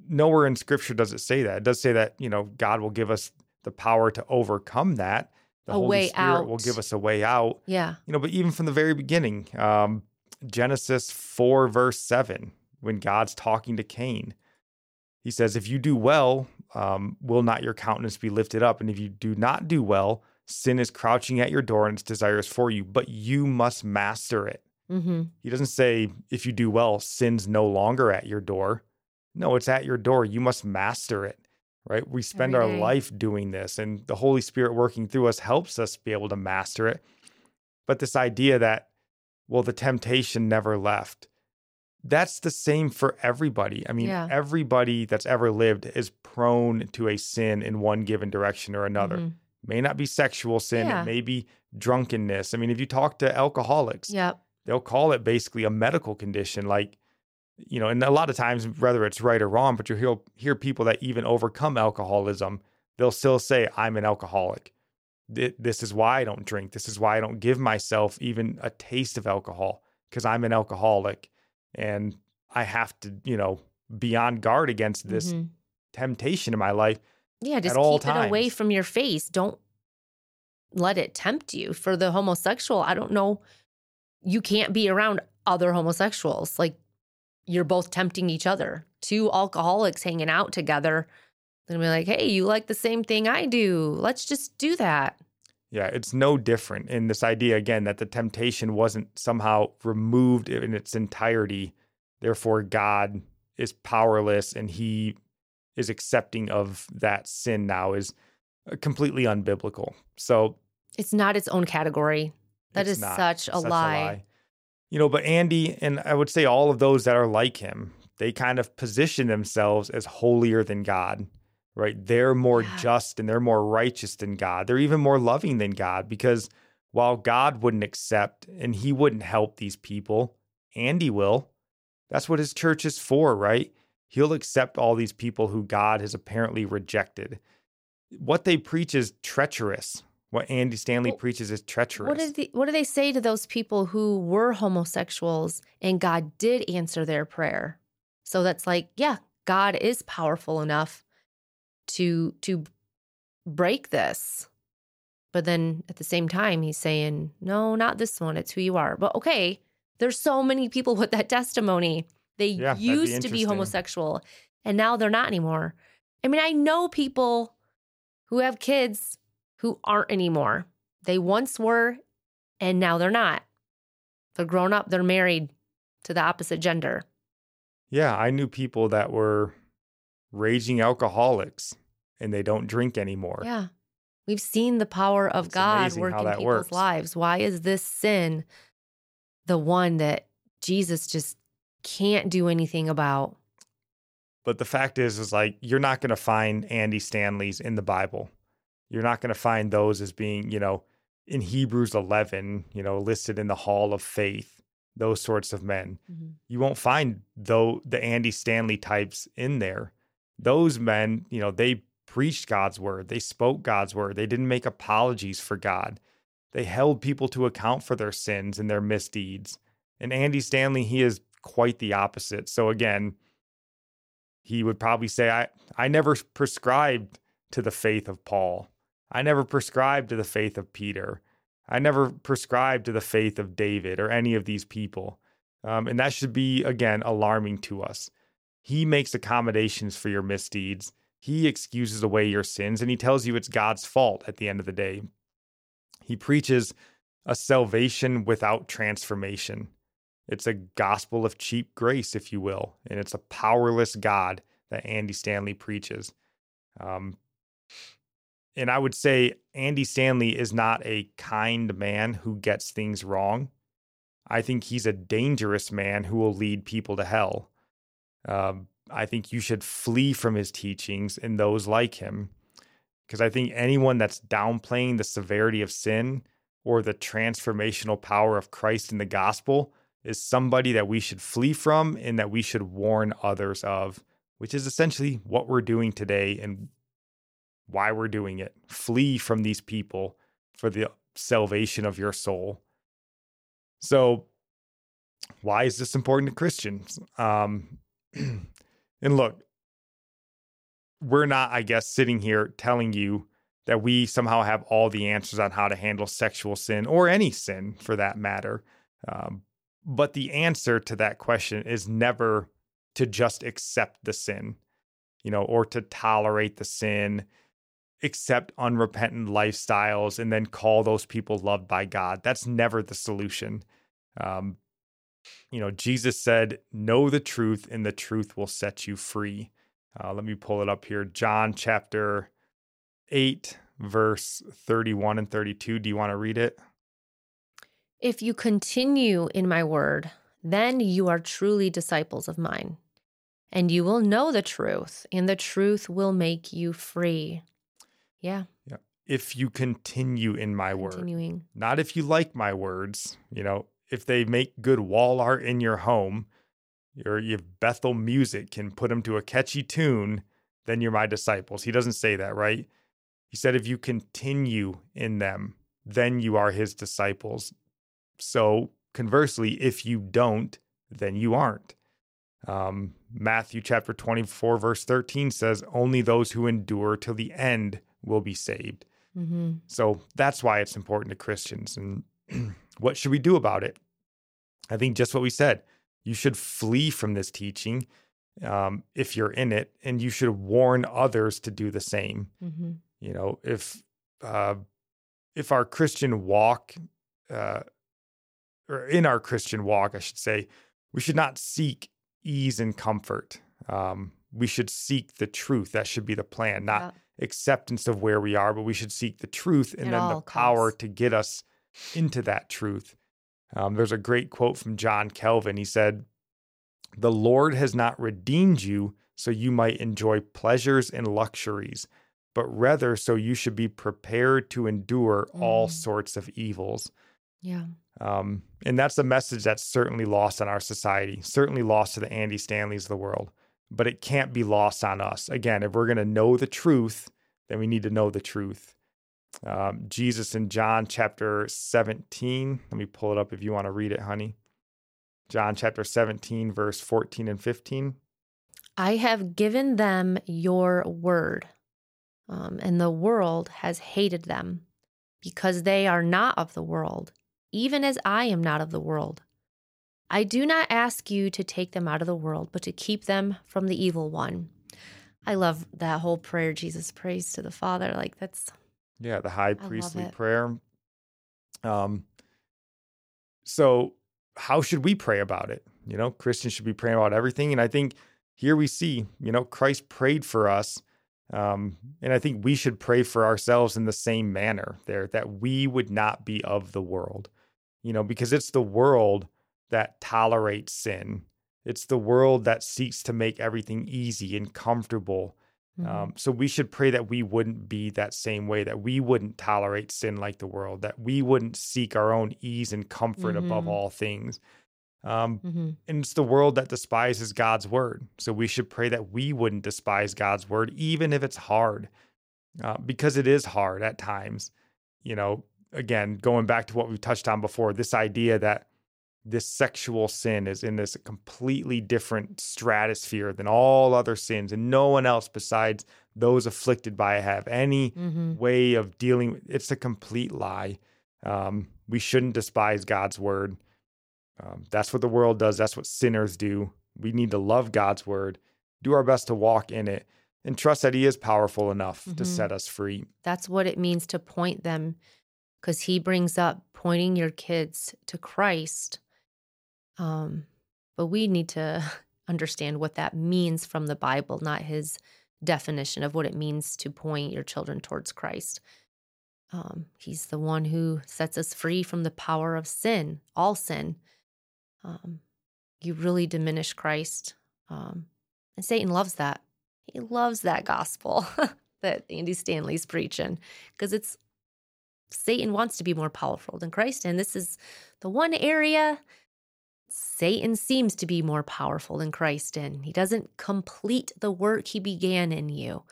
S2: nowhere in scripture does it say that. It does say that, you know, God will give us the power to overcome that. The
S1: a
S2: Holy
S1: way
S2: Spirit
S1: out.
S2: will give us a way out.
S1: Yeah.
S2: You know, but even from the very beginning, um, Genesis 4, verse 7, when God's talking to Cain, he says, If you do well, um, will not your countenance be lifted up? And if you do not do well, Sin is crouching at your door and its desires for you, but you must master it. Mm-hmm. He doesn't say, if you do well, sin's no longer at your door. No, it's at your door. You must master it, right? We spend our life doing this, and the Holy Spirit working through us helps us be able to master it. But this idea that, well, the temptation never left, that's the same for everybody. I mean, yeah. everybody that's ever lived is prone to a sin in one given direction or another. Mm-hmm. May not be sexual sin, yeah. it may be drunkenness. I mean, if you talk to alcoholics,
S1: yep.
S2: they'll call it basically a medical condition. Like, you know, and a lot of times, whether it's right or wrong, but you hear, hear people that even overcome alcoholism, they'll still say, I'm an alcoholic. This is why I don't drink. This is why I don't give myself even a taste of alcohol because I'm an alcoholic and I have to, you know, be on guard against this mm-hmm. temptation in my life.
S1: Yeah, just keep times. it away from your face. Don't let it tempt you. For the homosexual, I don't know. You can't be around other homosexuals. Like you're both tempting each other. Two alcoholics hanging out together. They're gonna be like, hey, you like the same thing I do. Let's just do that.
S2: Yeah, it's no different in this idea again that the temptation wasn't somehow removed in its entirety. Therefore, God is powerless and he is accepting of that sin now is uh, completely unbiblical. So
S1: it's not its own category. That is such, a, such lie. a lie.
S2: You know, but Andy and I would say all of those that are like him, they kind of position themselves as holier than God right? They're more yeah. just and they're more righteous than God. They're even more loving than God because while God wouldn't accept and he wouldn't help these people, Andy will. That's what his church is for, right? He'll accept all these people who God has apparently rejected. What they preach is treacherous. What Andy Stanley well, preaches is treacherous.
S1: What, the, what do they say to those people who were homosexuals and God did answer their prayer? So that's like, yeah, God is powerful enough to to break this but then at the same time he's saying no not this one it's who you are but okay there's so many people with that testimony they yeah, used to be homosexual and now they're not anymore i mean i know people who have kids who aren't anymore they once were and now they're not they're grown up they're married to the opposite gender
S2: yeah i knew people that were raging alcoholics and they don't drink anymore.
S1: Yeah. We've seen the power of it's God work in people's works. lives. Why is this sin the one that Jesus just can't do anything about?
S2: But the fact is, is like you're not going to find Andy Stanley's in the Bible. You're not going to find those as being, you know, in Hebrews 11, you know, listed in the Hall of Faith. Those sorts of men. Mm-hmm. You won't find though the Andy Stanley types in there. Those men, you know, they preached God's word, they spoke God's word, they didn't make apologies for God. They held people to account for their sins and their misdeeds. And Andy Stanley, he is quite the opposite. So again, he would probably say, I, I never prescribed to the faith of Paul. I never prescribed to the faith of Peter. I never prescribed to the faith of David or any of these people. Um, and that should be, again, alarming to us. He makes accommodations for your misdeeds. He excuses away your sins and he tells you it's God's fault at the end of the day. He preaches a salvation without transformation. It's a gospel of cheap grace, if you will, and it's a powerless God that Andy Stanley preaches. Um, and I would say Andy Stanley is not a kind man who gets things wrong. I think he's a dangerous man who will lead people to hell. Um, I think you should flee from his teachings and those like him. Because I think anyone that's downplaying the severity of sin or the transformational power of Christ in the gospel is somebody that we should flee from and that we should warn others of, which is essentially what we're doing today and why we're doing it. Flee from these people for the salvation of your soul. So, why is this important to Christians? Um, And look, we're not, I guess, sitting here telling you that we somehow have all the answers on how to handle sexual sin or any sin for that matter. Um, but the answer to that question is never to just accept the sin, you know, or to tolerate the sin, accept unrepentant lifestyles, and then call those people loved by God. That's never the solution. Um, you know, Jesus said, Know the truth, and the truth will set you free. Uh, let me pull it up here. John chapter 8, verse 31 and 32. Do you want to read it?
S1: If you continue in my word, then you are truly disciples of mine, and you will know the truth, and the truth will make you free. Yeah.
S2: Yeah. If you continue in my
S1: Continuing.
S2: word, not if you like my words, you know, if they make good wall art in your home, or if Bethel music can put them to a catchy tune, then you're my disciples. He doesn't say that, right? He said, if you continue in them, then you are his disciples. So, conversely, if you don't, then you aren't. Um, Matthew chapter 24, verse 13 says, Only those who endure till the end will be saved.
S1: Mm-hmm.
S2: So that's why it's important to Christians. And what should we do about it? I think just what we said. You should flee from this teaching um, if you're in it, and you should warn others to do the same.
S1: Mm-hmm.
S2: You know, if uh, if our Christian walk, uh, or in our Christian walk, I should say, we should not seek ease and comfort. Um, we should seek the truth. That should be the plan, not
S1: Yeah.
S2: acceptance of where we are, but we should seek the truth and
S1: At
S2: then the
S1: all
S2: power to get us into that truth. Um, there's a great quote from John Calvin. He said, The Lord has not redeemed you so you might enjoy pleasures and luxuries, but rather so you should be prepared to endure all
S1: Mm.
S2: sorts of evils.
S1: Yeah.
S2: Um, and that's a message that's certainly lost on our society, certainly lost to the Andy Stanleys of the world, but it can't be lost on us. Again, if we're going to know the truth, then we need to know the truth. Um, Jesus in John chapter 17, let me pull it up if you want to read it, honey. John chapter 17, verse 14 and 15.
S1: I have given them your word, um, and the world has hated them because they are not of the world, even as I am not of the world. I do not ask you to take them out of the world, but to keep them from the evil one. I love that whole prayer Jesus prays to the Father. Like, that's
S2: Yeah, the high priestly prayer. Um, so how should we pray about it? You know, Christians should be praying about everything, and I think here we see, you know, Christ prayed for us, um, and I think we should pray for ourselves in the same manner. There, that we would not be of the world, you know, because it's the world that tolerates sin. It's the world that seeks to make everything easy and comfortable
S1: mhm.
S2: um, so we should pray that we wouldn't be that same way, that we wouldn't tolerate sin like the world, that we wouldn't seek our own ease and comfort above
S1: Mhm.
S2: all things. Um,
S1: Mhm.
S2: and it's the world that despises God's word. So we should pray that we wouldn't despise God's word, even if it's hard, uh, because it is hard at times. You know, again, going back to what we've touched on before, this idea that this sexual sin is in this completely different stratosphere than all other sins, and no one else besides those afflicted by it have any
S1: Mhm.
S2: way of dealing with it's a complete lie. Um, we shouldn't despise God's word. Um, that's what the world does. That's what sinners do. We need to love God's word, do our best to walk in it, and trust that He is powerful enough to
S1: Mhm.
S2: set us free.
S1: That's what it means to point them, because he brings up pointing your kids to Christ. Um, but we need to understand what that means from the Bible, not his definition of what it means to point your children towards Christ. Um, he's the one who sets us free from the power of sin, all sin. Um, you really diminish Christ. Um, and Satan loves that. He loves that gospel that Andy Stanley's preaching because it's Satan wants to be more powerful than Christ. And this is the one area Satan seems to be more powerful than Christ in. He doesn't complete the work he began in you.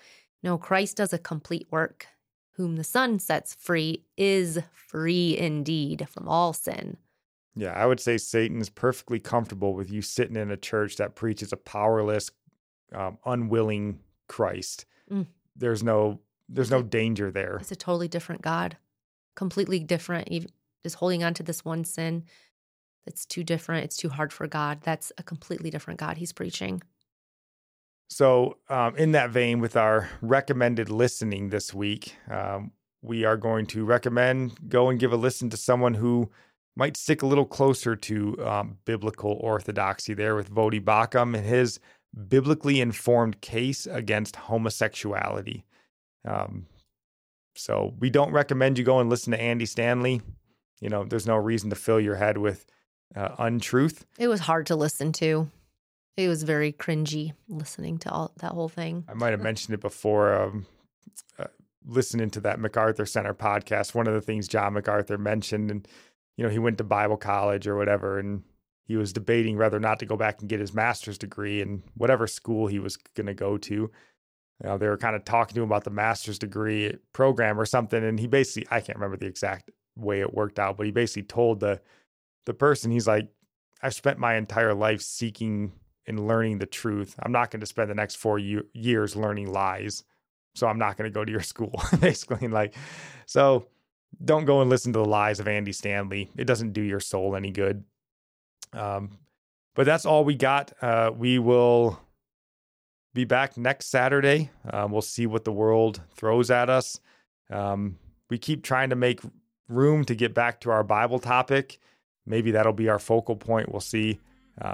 S1: No, Christ does a complete work. Whom the Son sets free is free indeed from all sin.
S2: Yeah, I would say Satan is perfectly comfortable with you sitting in a church that preaches a powerless, um, unwilling Christ.
S1: Mm.
S2: There's no there's no danger there.
S1: It's a totally different God, completely different. Just holding on to this one sin that's too different. It's too hard for God. That's a completely different God he's preaching.
S2: So, um, in that vein, with our recommended listening this week, um, we are going to recommend go and give a listen to someone who might stick a little closer to um, biblical orthodoxy there with Voddie Baucham and his biblically informed case against homosexuality. Um, so, we don't recommend you go and listen to Andy Stanley. You know, there's no reason to fill your head with uh, untruth.
S1: It was hard to listen to. It was very cringy listening to all that whole thing.
S2: I might have mentioned it before. Um, uh, listening to that MacArthur Center podcast, one of the things John MacArthur mentioned, and you know, he went to Bible college or whatever, and he was debating whether or not to go back and get his master's degree in whatever school he was going to go to. You know, they were kind of talking to him about the master's degree program or something, and he basically I can't remember the exact way it worked out, but he basically told the the person, he's like, I've spent my entire life seeking and learning the truth. I'm not going to spend the next four years learning lies. So I'm not going to go to your school, basically. Like, so don't go and listen to the lies of Andy Stanley. It doesn't do your soul any good. Um, but that's all we got. Uh, we will be back next Saturday. Um, we'll see what the world throws at us. Um, we keep trying to make room to get back to our Bible topic. Maybe that'll be our focal point. We'll see.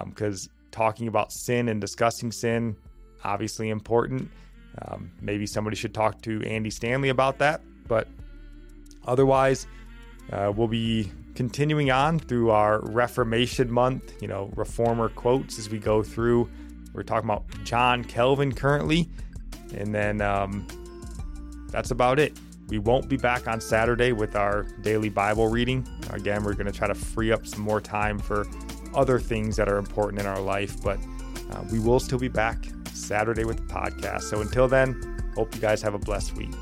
S2: Because um, talking about sin and discussing sin, obviously important. Um, maybe somebody should talk to Andy Stanley about that. But otherwise, uh, we'll be continuing on through our Reformation month, you know, reformer quotes as we go through. We're talking about John Calvin currently. And then um, that's about it. We won't be back on Saturday with our daily Bible reading. Again, we're going to try to free up some more time for other things that are important in our life, but uh, we will still be back Saturday with the podcast. So until then, hope you guys have a blessed week.